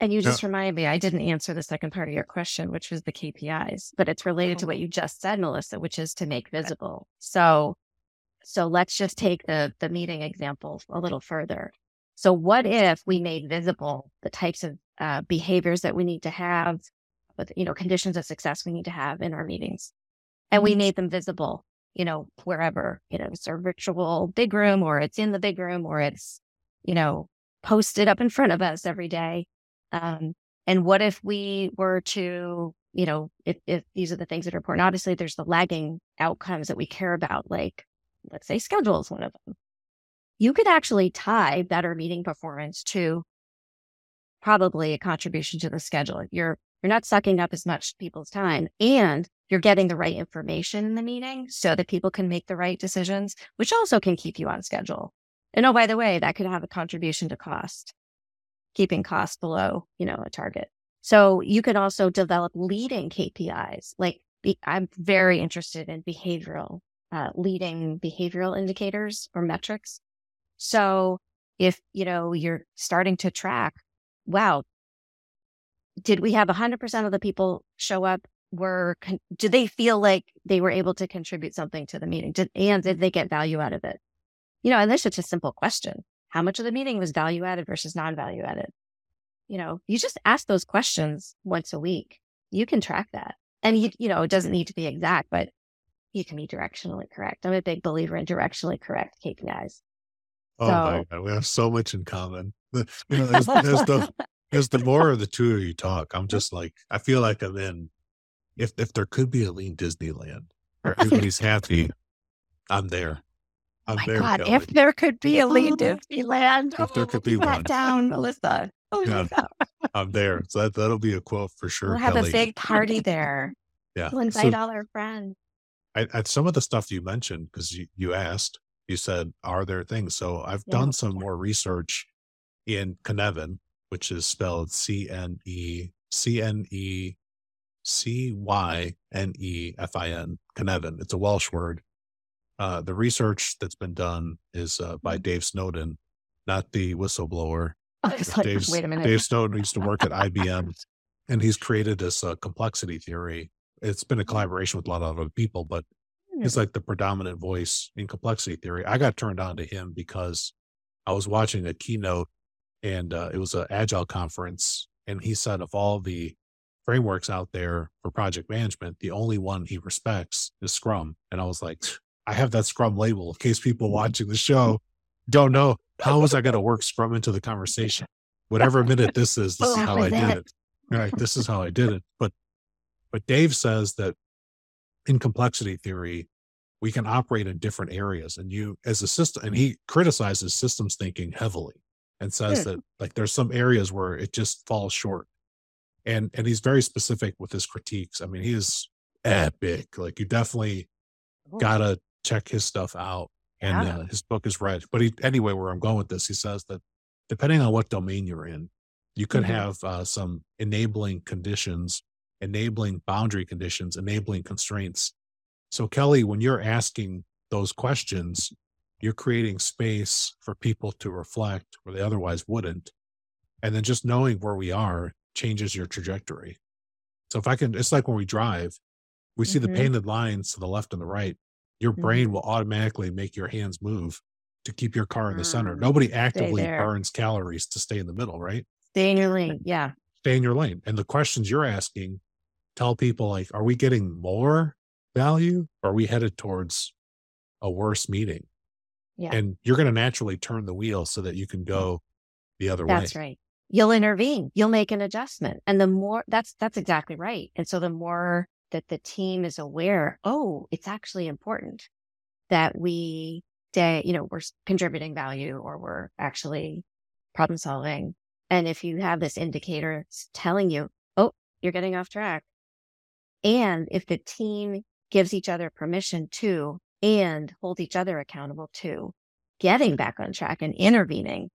Speaker 2: and you just yeah. reminded me, I didn't answer the second part of your question, which was the KPIs, but it's related to what oh. you just said, Melissa, which is to make visible. So, so let's just take the the meeting example a little further. So, what if we made visible the types of uh, behaviors that we need to have, with you know conditions of success we need to have in our meetings, and we mm-hmm. made them visible, you know, wherever you know it's our virtual big room, or it's in the big room, or it's you know posted up in front of us every day um, and what if we were to, you know, if, if these are the things that are important, obviously there's the lagging outcomes that we care about, like let's say schedule is one of them. You could actually tie better meeting performance to probably a contribution to the schedule. You're you're not sucking up as much people's time and you're getting the right information in the meeting so that people can make the right decisions, which also can keep you on schedule. And oh, by the way, that could have a contribution to cost keeping costs below, you know, a target. So you could also develop leading KPIs. Like I'm very interested in behavioral, uh, leading behavioral indicators or metrics. So if, you know, you're starting to track, wow, did we have 100% of the people show up were, con- did they feel like they were able to contribute something to the meeting? Did, and did they get value out of it? You know, and is just a simple question how much of the meeting was value added versus non value added? You know, you just ask those questions once a week. You can track that. And you, you know, it doesn't need to be exact, but you can be directionally correct. I'm a big believer in directionally correct KPIs.
Speaker 1: Oh so, my God. We have so much in common. *laughs* You know, as, as the, *laughs* as the more of the two of you talk, I'm just like, I feel like I'm in, if, if there could be a lean Disneyland where *laughs* everybody's happy, I'm there.
Speaker 3: Oh I'm my God, if there could be a lean Disneyland,
Speaker 1: if there oh, could be one
Speaker 2: down, Melissa. Oh
Speaker 1: yeah, I'm there. So that, that'll be a quote for sure.
Speaker 2: We'll have Kelly. a big party there.
Speaker 1: yeah.
Speaker 2: We'll invite so, all our friends.
Speaker 1: I, I, some of the stuff you mentioned, because you, you asked, you said, are there things? So I've yeah. done some more research in Cynefin, which is spelled C N E C N E C Y N E F I N, Cynefin. It's a Welsh word. Uh, the research that's been done is uh, by mm-hmm. Dave Snowden, not the whistleblower.
Speaker 2: Oh, like, wait a minute.
Speaker 1: Dave Snowden used to work at *laughs* IBM, and he's created this uh, complexity theory. It's been a collaboration with a lot of other people, but he's like the predominant voice in complexity theory. I got turned on to him because I was watching a keynote, and uh, it was an agile conference, and he said of all the frameworks out there for project management, the only one he respects is Scrum. And I was like, *sighs* I have that Scrum label in case people watching the show don't know how was I going to work Scrum into the conversation. Whatever minute this is, this is how I did it. Right, this is how I did it. But but Dave says that in complexity theory, we can operate in different areas, and you as a system, and he criticizes systems thinking heavily and says that like there's some areas where it just falls short and and he's very specific with his critiques i mean he is epic like you definitely oh. gotta check his stuff out. And yeah. uh, his book is read. But he, anyway, where I'm going with this, he says that depending on what domain you're in, You could mm-hmm. have uh, some enabling conditions, enabling boundary conditions, enabling constraints. So, Kelly, when you're asking those questions, you're creating space for people to reflect where they otherwise wouldn't. And then just knowing where we are changes your trajectory. So if I can, it's like when we drive, we see mm-hmm. the painted lines to the left and the right. Your mm-hmm. brain will automatically make your hands move to keep your car in the center. Mm, Nobody actively burns calories to stay in the middle, right?
Speaker 2: Stay in your lane. Yeah.
Speaker 1: Stay in your lane. And the questions you're asking tell people like, are we getting more value? Or are we headed towards a worse meeting? Yeah. And you're going to naturally turn the wheel so that you can go the other
Speaker 2: That's way. That's right you'll intervene, you'll make an adjustment. And the more that's, that's exactly right. And so the more that the team is aware, oh, it's actually important that we day, you know, we're contributing value or we're actually problem solving. And if you have this indicator telling you, oh, you're getting off track. And if the team gives each other permission to and hold each other accountable to getting back on track and intervening,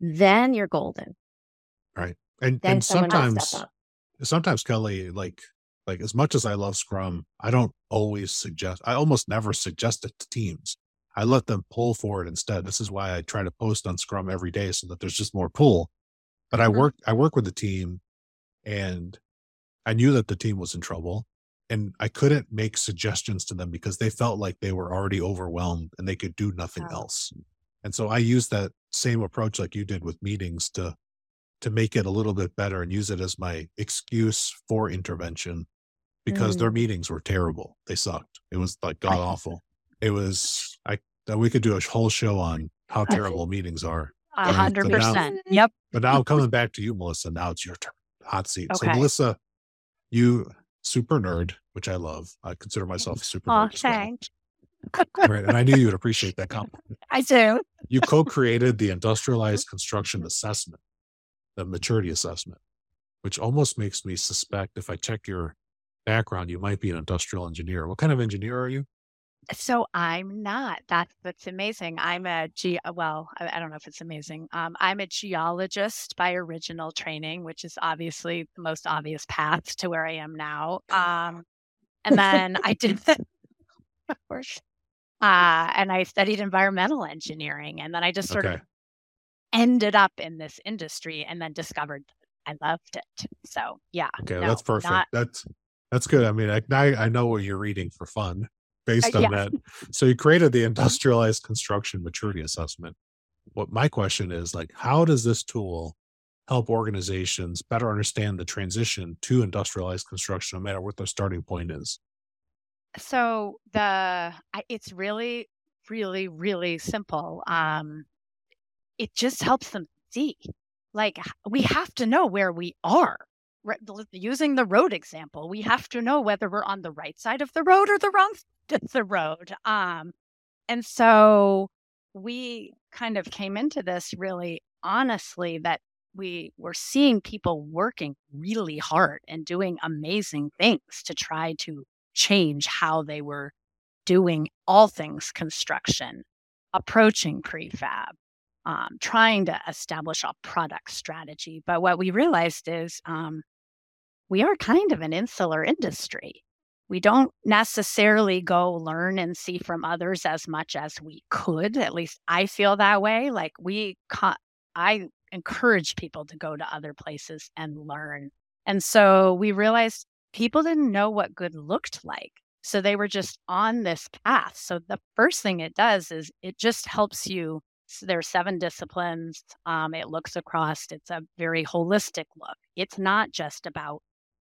Speaker 2: then you're golden.
Speaker 1: Right. And and sometimes sometimes Kelly, like like as much as I love Scrum, I don't always suggest I almost never suggest it to teams. I let them pull for it instead. This is why I try to post on Scrum every day so that there's just more pull. But I mm-hmm. work I work with the team and I knew that the team was in trouble and I couldn't make suggestions to them because they felt like they were already overwhelmed and they could do nothing else. And so I used that same approach like you did with meetings to to make it a little bit better and use it as my excuse for intervention because mm. their meetings were terrible. They sucked. It was like god awful. It was I that we could do a whole show on how terrible meetings are.
Speaker 3: A hundred percent. Yep.
Speaker 1: But now coming back to you, Melissa, now it's your turn. Hot seat. Okay. So Melissa, you super nerd, which I love. I consider mm. myself a super
Speaker 3: oh,
Speaker 1: nerd.
Speaker 3: Thanks.
Speaker 1: right. And I knew you would appreciate that compliment. *laughs*
Speaker 3: I do.
Speaker 1: You *laughs* co created the industrialized construction assessment, the maturity assessment, which almost makes me suspect if I check your background, you might be an industrial engineer. What kind of engineer are you?
Speaker 3: So I'm not. That's that's amazing. I'm a ge. Well, I, I don't know if it's amazing. Um, I'm a geologist by original training, which is obviously the most obvious path to where I am now. Um, and then I did, *laughs* *laughs* of course, uh, and I studied environmental engineering. And then I just sort okay. of ended up in this industry and then discovered I loved it. So yeah.
Speaker 1: Okay, no, that's perfect. Not, that's that's good. I mean, I, I know what you're reading for fun based uh, on yeah. that. So you created the industrialized construction maturity assessment. What my question is like, how does this tool help organizations better understand the transition to industrialized construction, no matter what their starting point is?
Speaker 3: So the it's really, really, really simple. Um, it just helps them see. Like we have to know where we are. Using the road example, we have to know whether we're on the right side of the road or the wrong side of the road. Um, and so we kind of came into this really honestly that we were seeing people working really hard and doing amazing things to try to change how they were doing all things construction, approaching prefab, um, trying to establish a product strategy. But what we realized is um, we are kind of an insular industry. We don't necessarily go learn and see from others as much as we could. At least I feel that way. Like we, I encourage people to go to other places and learn. And so we realized people didn't know what good looked like. So they were just on this path. So the first thing it does is it just helps you. So there are seven disciplines. Um, it looks across, it's a very holistic look. It's not just about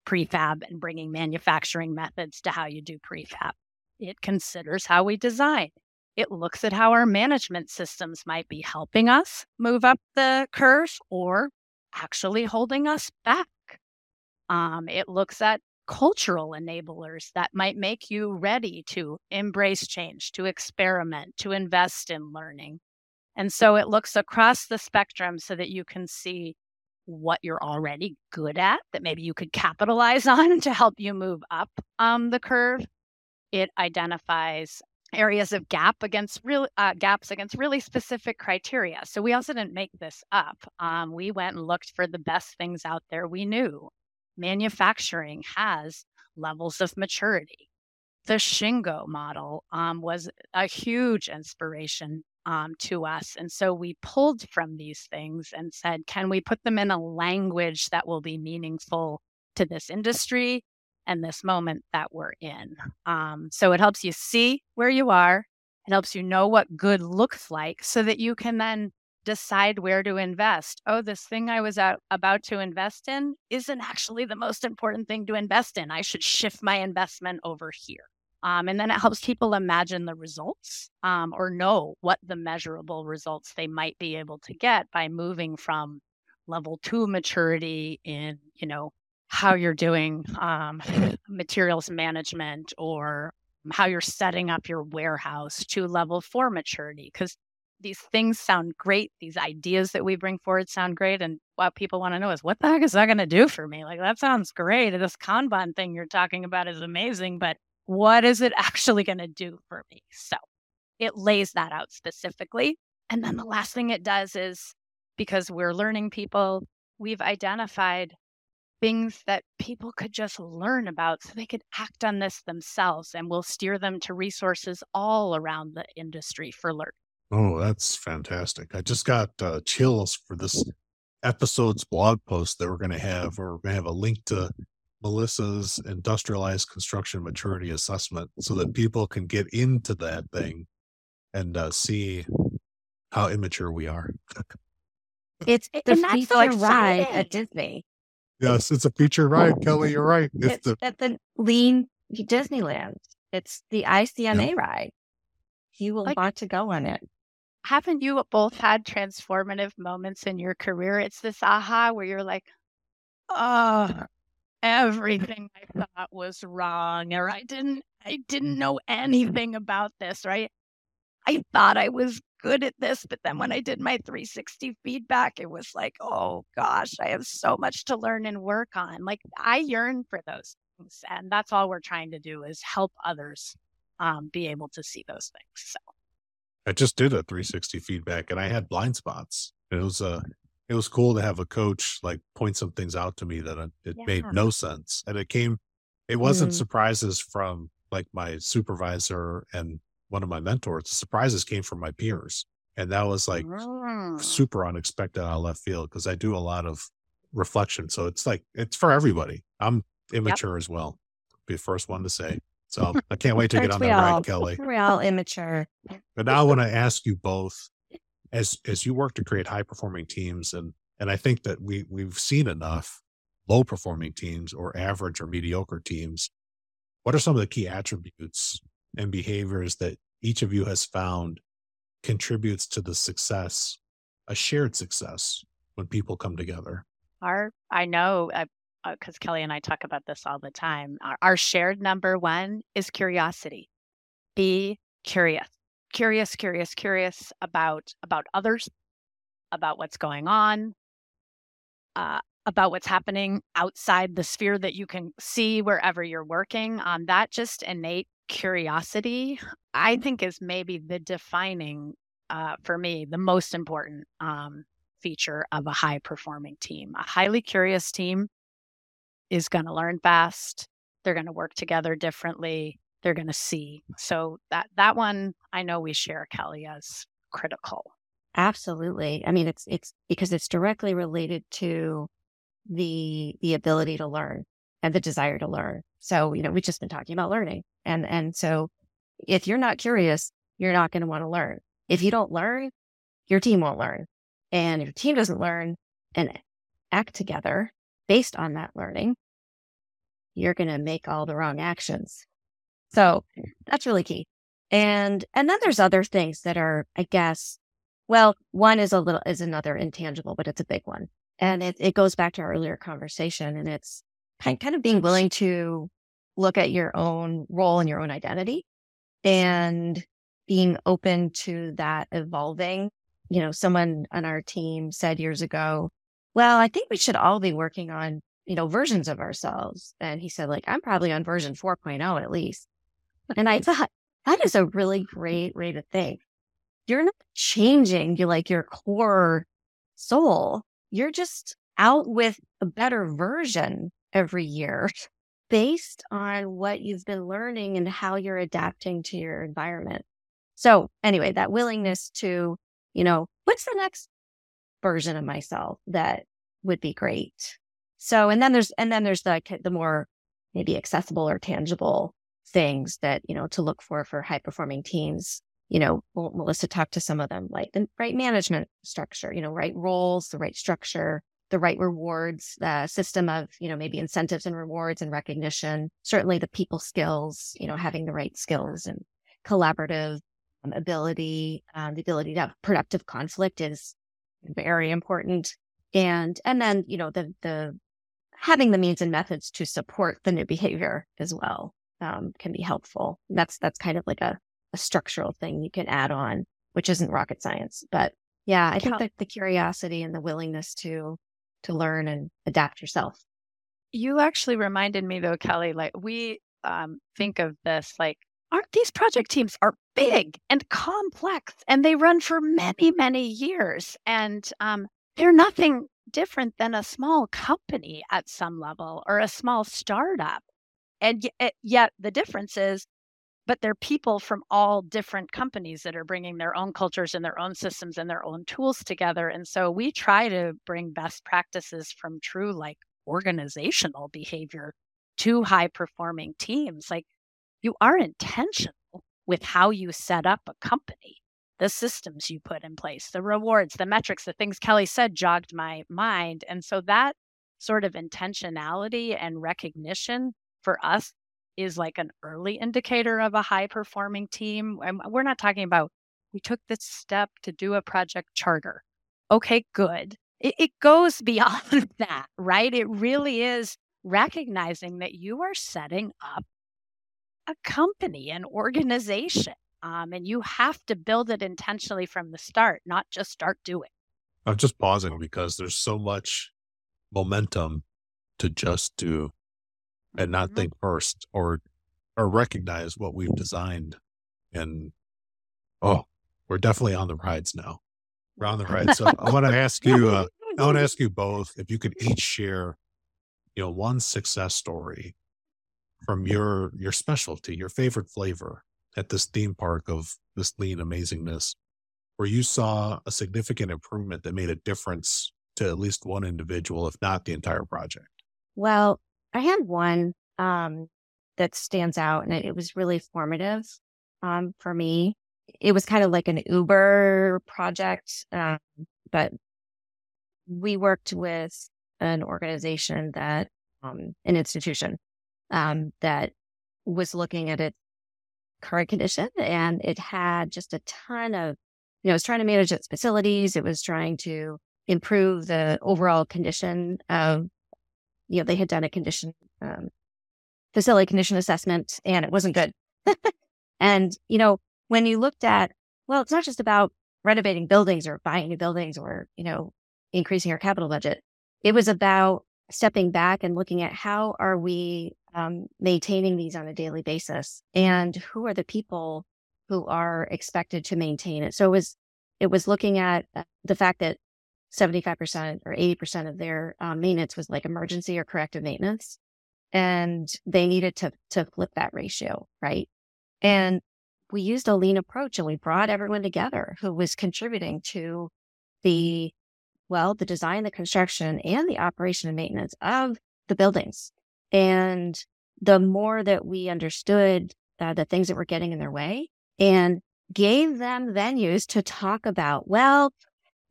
Speaker 3: prefab and bringing manufacturing methods to how you do prefab. It considers how we design. It looks at how our management systems might be helping us move up the curve or actually holding us back. Um, it looks at cultural enablers that might make you ready to embrace change, to experiment, to invest in learning. And so it looks across the spectrum so that you can see what you're already good at that maybe you could capitalize *laughs* on to help you move up um, the curve. It identifies areas of gap against real uh, gaps against really specific criteria. So we also didn't make this up. Um, we went and looked for the best things out there we knew. Manufacturing has levels of maturity. The Shingo model um, was a huge inspiration um, to us. And so we pulled from these things and said, can we put them in a language that will be meaningful to this industry and this moment that we're in? Um, so it helps you see where you are. It helps you know what good looks like so that you can then decide where to invest. Oh, this thing I was out, about to invest in isn't actually the most important thing to invest in. I should shift my investment over here. Um, and then it helps people imagine the results um, or know what the measurable results they might be able to get by moving from level two maturity in, you know, how you're doing um, *laughs* materials management or how you're setting up your warehouse to level four maturity. Because these things sound great. These ideas that we bring forward sound great. And what people want to know is what the heck is that going to do for me? Like, that sounds great. This Kanban thing you're talking about is amazing, but what is it *laughs* actually going to do for me? So it lays that out specifically. And then the last thing it does is because we're learning people, we've identified things that people could just learn about so they could act on this themselves and we'll steer them to resources all around the industry for learning.
Speaker 1: Oh, that's fantastic. I just got uh, chills for this episode's blog post that we're going to have. Or we're going to have a link to Melissa's industrialized construction maturity assessment so that people can get into that thing and uh, see how immature we are.
Speaker 2: It's the feature so ride at Disney.
Speaker 1: Yes, it's a feature ride, Kelly. You're right.
Speaker 2: It's, it's the at the Lean Disneyland. It's the ICMA yeah. ride. You will like, want to go on it.
Speaker 3: Haven't you both had transformative moments in your career? It's this aha where you're like, oh, everything I thought was wrong or I didn't I didn't know anything about this, right? I thought I was good at this, but then when I did my 360 feedback, it was like, oh gosh, I have so much to learn and work on. Like I yearn for those things. And that's all we're trying to do is help others um, be able to see those things. So
Speaker 1: I just did a 360 feedback and I had blind spots. It was a it was cool to have a coach like point some things out to me that it yeah. made no sense and it came it wasn't mm. surprises from like my supervisor and one of my mentors the surprises came from my peers and that was like mm. super unexpected out of left field because i do a lot of reflection so it's like it's for everybody i'm immature yep. as well be the first one to say so i can't *laughs* wait to get on that all, ride kelly
Speaker 2: we're all immature
Speaker 1: but now i want to ask you both as as you work to create high performing teams and and I think that we we've seen enough low performing teams or average or mediocre teams. What are some of the key attributes and behaviors that each of you has found contributes to the success, a shared success when people come together?
Speaker 3: Our I know because uh, Kelly and I talk about this all the time. Our, our shared number one is curiosity. Be curious curious, curious, curious about about others, about what's going on, uh, about what's happening outside the sphere that you can see wherever you're working. Um, that just innate curiosity, I think, is maybe the defining uh, for me the most important um, feature of a high performing team. A highly curious team is going to learn fast. They're going to work together differently they're going to see. So that that one I know we share Kelly as critical.
Speaker 2: Absolutely. I mean it's it's because it's directly related to the the ability to learn and the desire to learn. So, you know, we've just been talking about learning. And and so if you're not curious, you're not going to want to learn. If you don't learn, your team won't learn. And if your team doesn't learn and act together based on that learning, you're going to make all the wrong actions. So that's really key. And and then there's other things that are, I guess, well, one is a little is another intangible, but it's a big one. And it, it goes back to our earlier conversation and it's kind kind of being willing to look at your own role and your own identity and being open to that evolving. You know, someone on our team said years ago, well, I think we should all be working on, you know, versions of ourselves. And he said, like, I'm probably on version 4.0 at least. And I thought, that is a really great way to think. You're not changing you like your core soul. You're just out with a better version every year *laughs* based on what you've been learning and how you're adapting to your environment. So anyway, that willingness to, you know, what's the next version of myself that would be great. So, and then there's, and then there's the, the more maybe accessible or tangible things that, you know, to look for for high performing teams. You know, Melissa talked to some of them, like the right management structure, you know, right roles, the right structure, the right rewards, the system of, you know, maybe incentives and rewards and recognition, certainly the people skills, you know, having the right skills and collaborative um, ability, um, the ability to have productive conflict is very important. And, and then, you know, the, the having the means and methods to support the new behavior as well um, can be helpful. That's that's kind of like a, a structural thing you can add on, which isn't rocket science. But yeah, I think that the curiosity and the willingness to to learn and adapt yourself.
Speaker 3: You actually reminded me though, Kelly, like we um, think of this like aren't these project teams are big and complex and they run for many many years and um, they're nothing different than a small company at some level or a small startup and eh, yet the difference is but they're people from all different companies that are bringing their own cultures and their own systems and their own tools together and so we try to bring best practices from true like organizational behavior to high performing teams like you are intentional with how you set up a company the systems you put in place the rewards the metrics the things kelly said jogged my mind and so that sort of intentionality and recognition for us is like an early indicator of a high performing team. And we're not talking about we took this step to do a project charter. Okay, good. It, it goes *laughs* beyond that, right? It really is recognizing that you are setting up a company, an organization, um, and you have to build it intentionally from the start, not just start doing.
Speaker 1: I'm just pausing because there's so much momentum to just do and not mm-hmm. think first or or recognize what we've designed and oh we're definitely on the rides now. We're on the *laughs* ride so i want to ask you uh, i want to ask you both if you could each share you know one success story from your your specialty your favorite flavor at this theme park of this lean amazingness where you saw a significant improvement that made a difference to at least one individual if not the entire project.
Speaker 2: Well I had one um, that stands out, and it, it was really formative um, for me. It was kind of like an Uber project, um, but we worked with an organization that, um, an institution um, that was looking at its current condition, and it had just a ton of, you know, it was trying to manage its facilities. It was trying to improve the overall condition of you know, they had done a condition, um, facility condition assessment and it wasn't good. *laughs* and, you know, when you looked at, well, it's not just about renovating buildings or buying new buildings or, you know, increasing our capital budget. It was about stepping back and looking at how are we um, maintaining these on a daily basis and who are the people who are expected to maintain it. So it was, it was looking at uh, the fact that 75% or 80% of their um, maintenance was like emergency or corrective maintenance. And they needed to, to flip that ratio. Right. And we used a lean approach and we brought everyone together who was contributing to the, well, the design, the construction and the operation and maintenance of the buildings. And the more that we understood uh, the things that were getting in their way and gave them venues to talk about, well,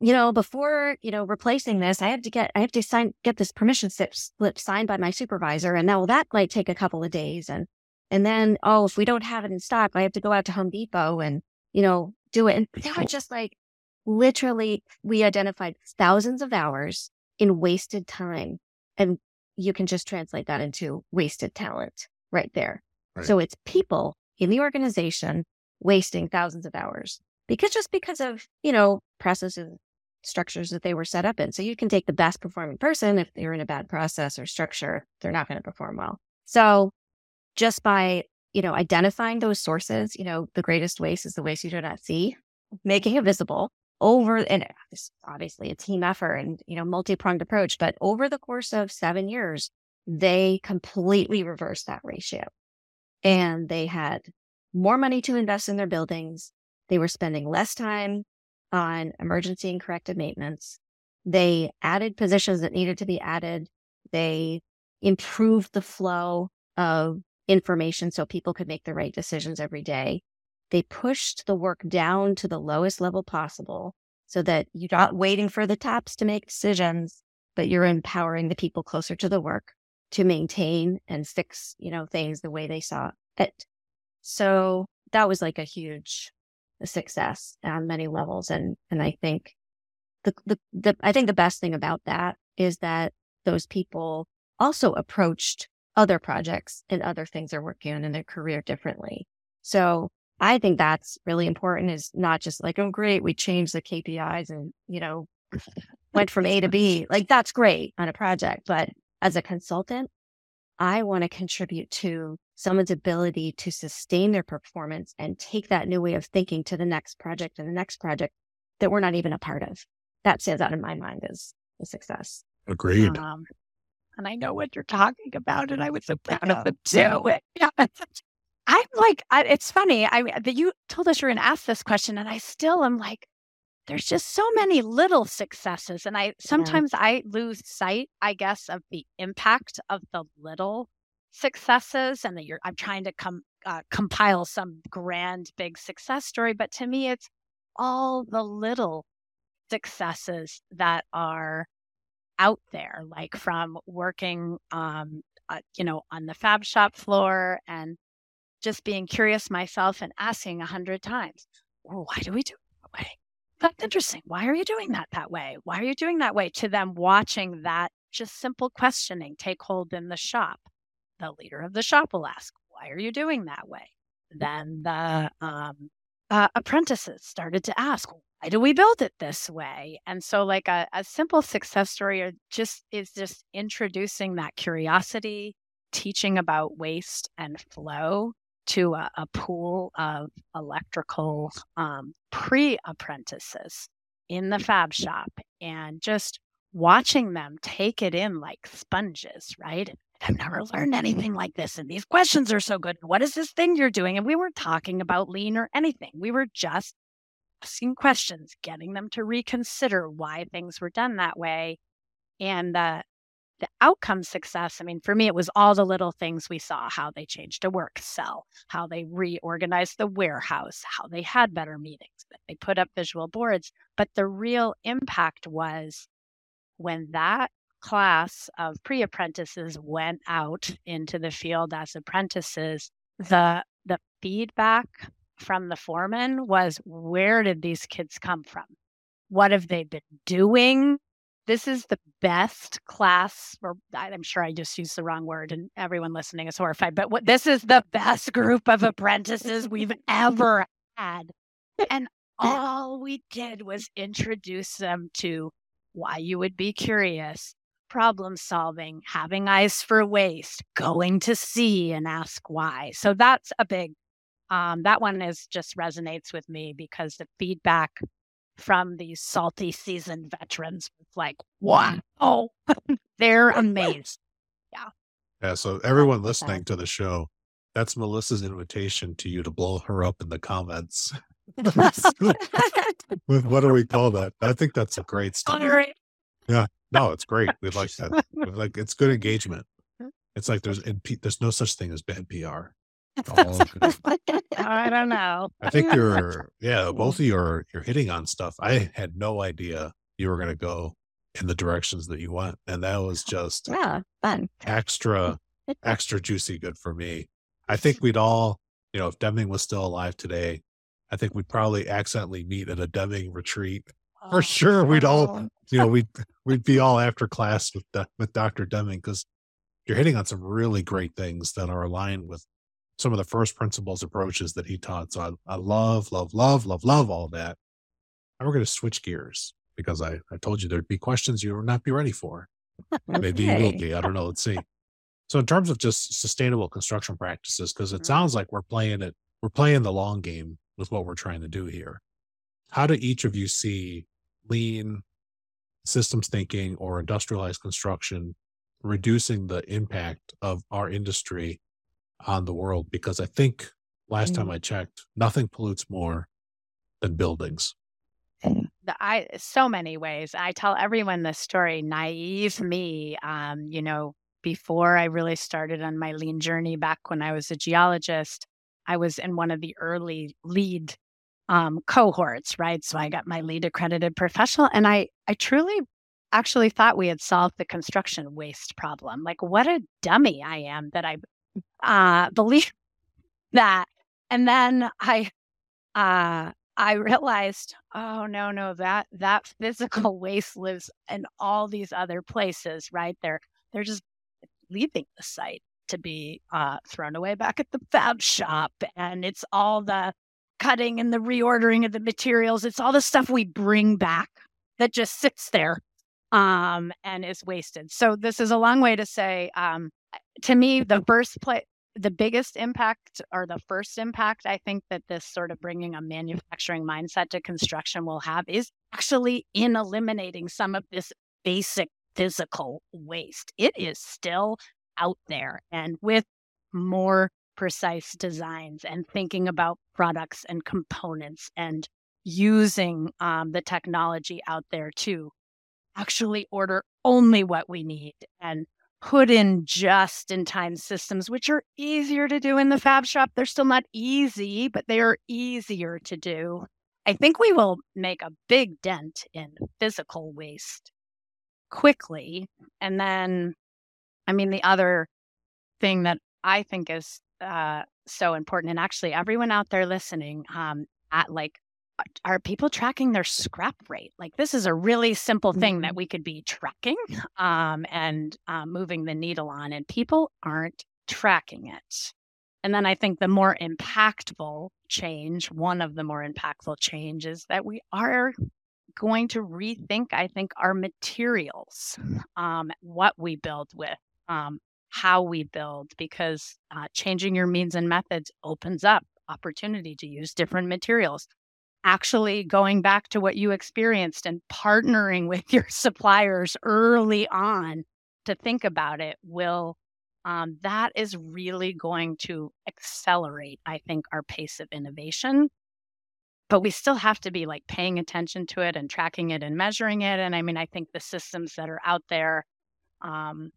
Speaker 2: you know, before, you know, replacing this, I have to get, I have to sign, get this permission slip, signed by my supervisor. And now that might take a couple of days. And, and then, oh, if we don't have it in stock, I have to go out to Home Depot and, you know, do it. And they were just like, literally, we identified thousands of hours in wasted time. And you can just translate that into wasted talent right there. Right. So it's people in the organization wasting thousands of hours because just because of, you know, processes structures that they were set up in. So you can take the best performing person if they're in a bad process or structure, they're not going to perform well. So just by you know, identifying those sources, you know, the greatest waste is the waste you do not see, making it visible over, and this obviously a team effort and, you know, multi-pronged approach, but over the course of seven years, they completely reversed that ratio and they had more money to invest in their buildings. They were spending less time on emergency and corrective maintenance. They added positions that needed to be added. They improved the flow of information so people could make the right decisions every day. They pushed the work down to the lowest level possible so that you're not waiting for the tops to make decisions, but you're empowering the people closer to the work to maintain and fix, you know, things the way they saw it. So that was like a huge success on many levels. And, and I think the, the, the, I think the best thing about that is that those people also approached other projects and other things they're working on in their career differently. So I think that's really important is not just like, oh, great, we changed the KPIs and, you know, went from A to B. Like that's great on a project. But as a consultant, I want to contribute to someone's ability to sustain their performance and take that new way of thinking to the next project and the next project that we're not even a part of. That stands out in my mind as a success.
Speaker 1: Agreed. Um,
Speaker 3: and I know what you're talking about, and I was so proud of them *laughs* too. *laughs* Yeah. I'm like, I, it's funny. I that you told us you were going to ask this question, and I still am like, there's just so many little successes, and I sometimes yeah. I lose sight, I guess, of the impact of the little successes, and that you're. I'm trying to come uh, compile some grand big success story, but to me, it's all the little successes that are out there, like from working, um, uh, you know, on the fab shop floor and just being curious myself and asking a hundred times, well, why do we do it that way? That's interesting. Why are you doing that that way? Why are you doing that way? To them watching that just simple questioning take hold in the shop. The leader of the shop will ask, why are you doing that way? Then the um, uh, apprentices started to ask, why do we build it this way? And so, like a, a simple success story, just is just introducing that curiosity, teaching about waste and flow to a, a pool of electrical um, pre apprentices in the fab shop, and just watching them take it in like sponges, right? I've never learned anything like this. And these questions are so good. What is this thing you're doing? And we weren't talking about lean or anything. We were just asking questions, getting them to reconsider why things were done that way. And the the outcome success, I mean, for me, it was all the little things we saw how they changed a work cell, how they reorganized the warehouse, how they had better meetings, that they put up visual boards. But the real impact was when that class of pre apprentices went out into the field as apprentices, the the feedback from the foreman was where did these kids come from? What have they been doing? This is the best class, or I'm sure I just used the wrong word and everyone listening is horrified, but what, this is the best group of apprentices we've ever had. And all we did was introduce them to why you would be curious, problem solving, having eyes for waste, going to see and ask why. So that's a big um, that one is just resonates with me because the feedback from these salty seasoned veterans like, mm-hmm. wow, oh, *laughs* they're amazed. Yeah.
Speaker 1: Yeah. So everyone listening to the show, that's Melissa's invitation to you to blow her up in the comments. *laughs* *laughs* With what do we call that? I think that's a great story. Yeah. No, it's great. We like that. like it's good engagement. It's like there's there's no such thing as bad PR.
Speaker 3: Oh, I don't know.
Speaker 1: I think *laughs* you're, yeah, both hmm. of you are, you're hitting on stuff. I had no idea you were going to go in the directions that you went. And that was oh, just
Speaker 2: yeah, fun.
Speaker 1: extra, extra juicy good for me. I *laughs* think we'd all, you know, if Deming was still alive today, I think we'd probably accidentally meet at a Deming retreat. For oh, sure, we'd all, you know, we'd *laughs* we'd be all after class with with Dr. Deming because you're hitting on some really great things that are aligned with some of the first principles approaches that he taught. So I, I love, love, love, love, love all that. And we're going to switch gears because I, I told you there'd be questions you would not be ready for. *laughs* okay. Maybe you will be. I don't know. Let's see. So in terms of just sustainable construction practices, because it mm-hmm. sounds like we're playing it, we're playing the long game with what we're trying to do here. How do each of you see lean systems thinking or industrialized construction reducing the impact of our industry on the world? Because I think last mm-hmm. time I checked, nothing pollutes more than buildings.
Speaker 3: The, I so many ways. I tell everyone this story. Naive me, um, you know, before I really started on my lean journey back when I was a geologist, I was in one of the early LEED um, cohorts, right? So I got my LEED accredited professional, and I I truly actually thought we had solved the construction waste problem. Like, what a dummy I am that I uh, believe *laughs* that. And then I uh, I realized, oh no, no, that that physical *laughs* waste lives in all these other places, right? They're they're just leaving the site to be uh, thrown away back at the fab shop. And it's all the cutting and the reordering of the materials. It's all the stuff we bring back that just sits there um, and is wasted. So this is a long way to say, um, to me, the first place, the biggest impact or the first impact I think that this sort of bringing a manufacturing mindset to construction will have is actually in eliminating some of this basic physical waste. It is still out there. And with more precise designs and thinking about products and components and using um, the technology out there to actually order only what we need and put in just in time systems, which are easier to do in the fab shop. They're still not easy, but they are easier to do. I think we will make a big dent in physical waste quickly. And then, I mean, the other thing that I think is uh, so important, and actually, everyone out there listening, um, at like, are people tracking their scrap rate? Like, this is a really simple thing that mm-hmm. we could be tracking *laughs* um, and uh, moving the needle on, and people aren't tracking it. And then I think the more impactful change, one of the more impactful changes that we are going to rethink, I think, our materials, um, what we build with, um, how we build, because uh, changing your means and methods opens up opportunity to use different materials. Actually, going back to what you experienced and partnering with your *laughs* suppliers early on to think about it will um, that is really going to accelerate, I think, our pace of innovation but we still have to be like paying attention to it and tracking it and measuring it. And I mean, I think the systems that are out there, um,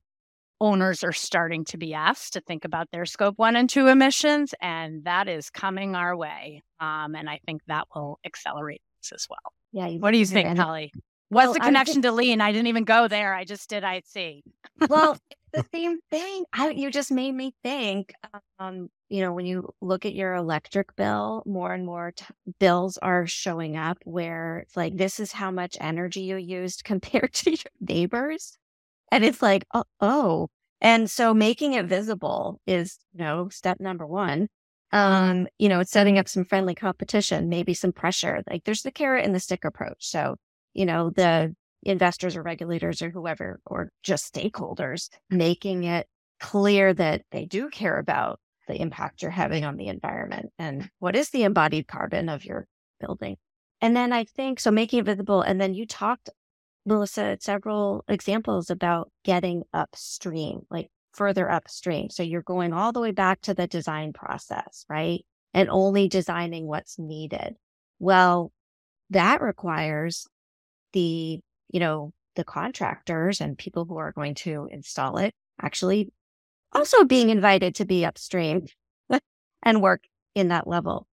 Speaker 3: owners are starting to be asked to think about their scope one and two emissions, and that is coming our way. Um, and I think that will accelerate this as well. Yeah. What do you think, Holly? What's well, the connection think- to lean? I didn't even go there. I just did IC.
Speaker 2: well, *laughs* the same thing. I, you just made me think. Um, you know, when you look at your electric bill, more and more t- bills are showing up where it's like, this is how much energy you used *laughs* compared to your neighbors. And it's like, oh, oh. And so making it visible is, you know, step number one. Um, you know, it's setting up some friendly competition, maybe some pressure. Like there's the carrot and the stick approach. So, you know, the investors or regulators or whoever, or just stakeholders, making it clear that they do care about the impact you're having on the environment and what is the embodied carbon of your building. And then I think so making it visible. And then you talked, Melissa, several examples about getting upstream, like further upstream. So you're going all the way back to the design process, right? And only designing what's needed. Well, that requires the you know, the contractors and people who are going to install it actually also being invited to be upstream *laughs* and work in that level.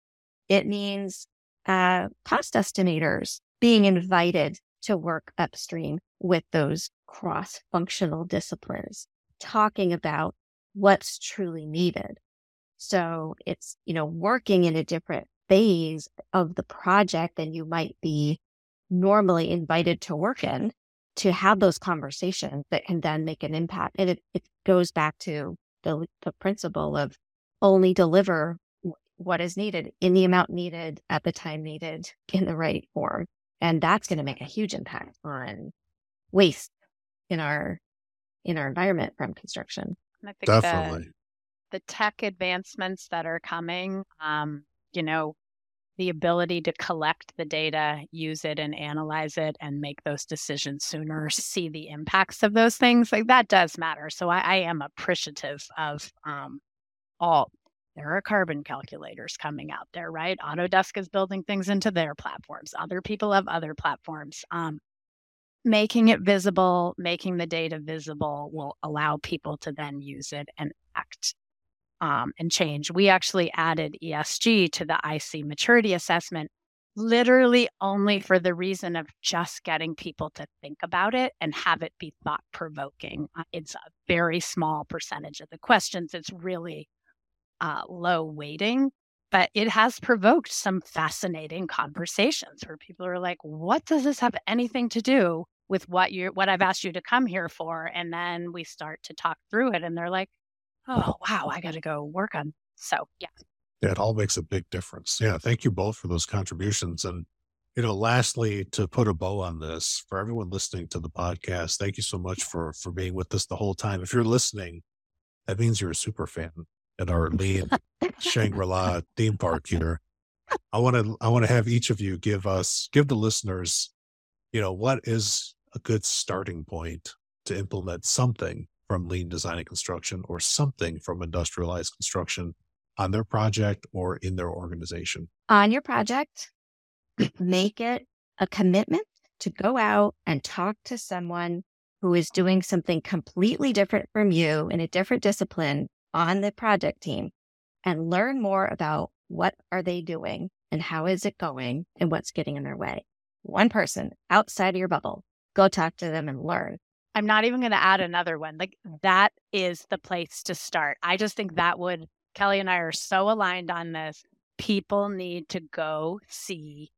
Speaker 2: It means uh, cost estimators being invited to work upstream with those cross functional disciplines, talking about what's truly needed. So it's, you know, working in a different phase of the project than you might be normally invited to work in to have those conversations that can then make an impact. And it, it goes back to the, the principle of only deliver what is needed in the amount needed at the time needed in the right form. And that's going to make a huge impact on waste in our, in our environment from construction.
Speaker 3: I think Definitely. The, the tech advancements that are coming, um, you know, the ability to collect the data, use it and analyze it and make those decisions sooner, see the impacts of those things, like that does matter. So I, I am appreciative of um, all. There are carbon calculators coming out there, right? Autodesk is building things into their platforms. Other people have other platforms. Um, making it visible, making the data visible will allow people to then use it and act um, and change. We actually added ESG to the IC maturity assessment, literally only for the reason of just getting people to think about it and have it be thought provoking. Uh, it's a very small percentage of the questions. It's really uh, low weighting, but it has provoked some fascinating conversations where people are like, "What does this have anything to do with what you what I've asked you to come here for?" And then we start to talk through it, and they're like, oh, wow, I got to go work on. So, yeah.
Speaker 1: Yeah, it all makes a big difference. Yeah. Thank you both for those contributions. And, you know, lastly, to put a bow on this, for everyone listening to the podcast, thank you so much for for being with us the whole time. If you're listening, that means you're a super fan at our lean Shangri-La theme park here. I want to I want to have each of you give us give the listeners, you know, what is a good starting point to implement something from lean design and construction or something from industrialized construction on their project or in their organization?
Speaker 2: On your project, *clears throat* make it a commitment to go out and talk to someone who is doing something completely different from you in a different discipline on the project team and learn more about what are they doing and how is it going and what's getting in their way. One person outside of your bubble, go talk to them and learn.
Speaker 3: I'm not even going to add another one. Like that is the place to start. I just think that would, Kelly and I are so aligned on this. People need to go see,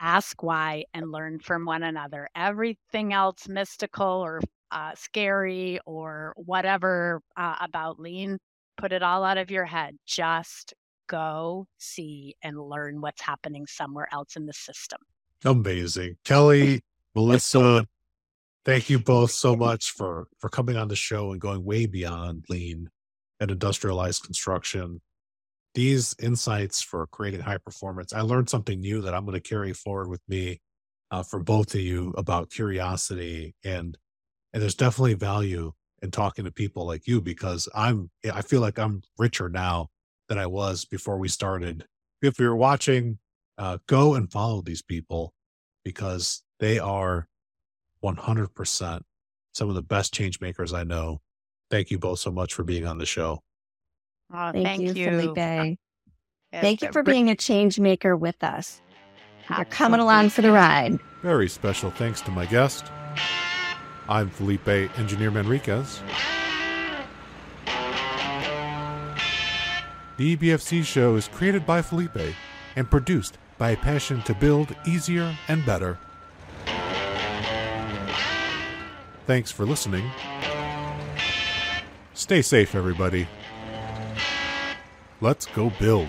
Speaker 3: ask why, and learn from one another. Everything else mystical or uh, scary or whatever uh, about lean, put it all out of your head. Just go see and learn what's happening somewhere else in the system.
Speaker 1: Amazing. Kelly, Melissa, Thank you both so much for for coming on the show and going way beyond lean and industrialized construction. These insights for creating high performance. I learned something new that I'm going to carry forward with me uh, for both of you about curiosity and and there's definitely value in talking to people like you because I'm I feel like I'm richer now than I was before we started. If you're watching, uh, go and follow these people because they are 100% some of the best change makers I know. Thank you both so much for being on the show.
Speaker 2: Oh, thank, thank, you, you. Felipe. Yes, thank you for being a change maker with us. You're coming along for the ride.
Speaker 4: Very special thanks to my guest. I'm Felipe Engineer Manriquez. The EBFC show is created by Felipe and produced by a passion to build easier and better Thanks for listening. Stay safe, everybody. Let's go build.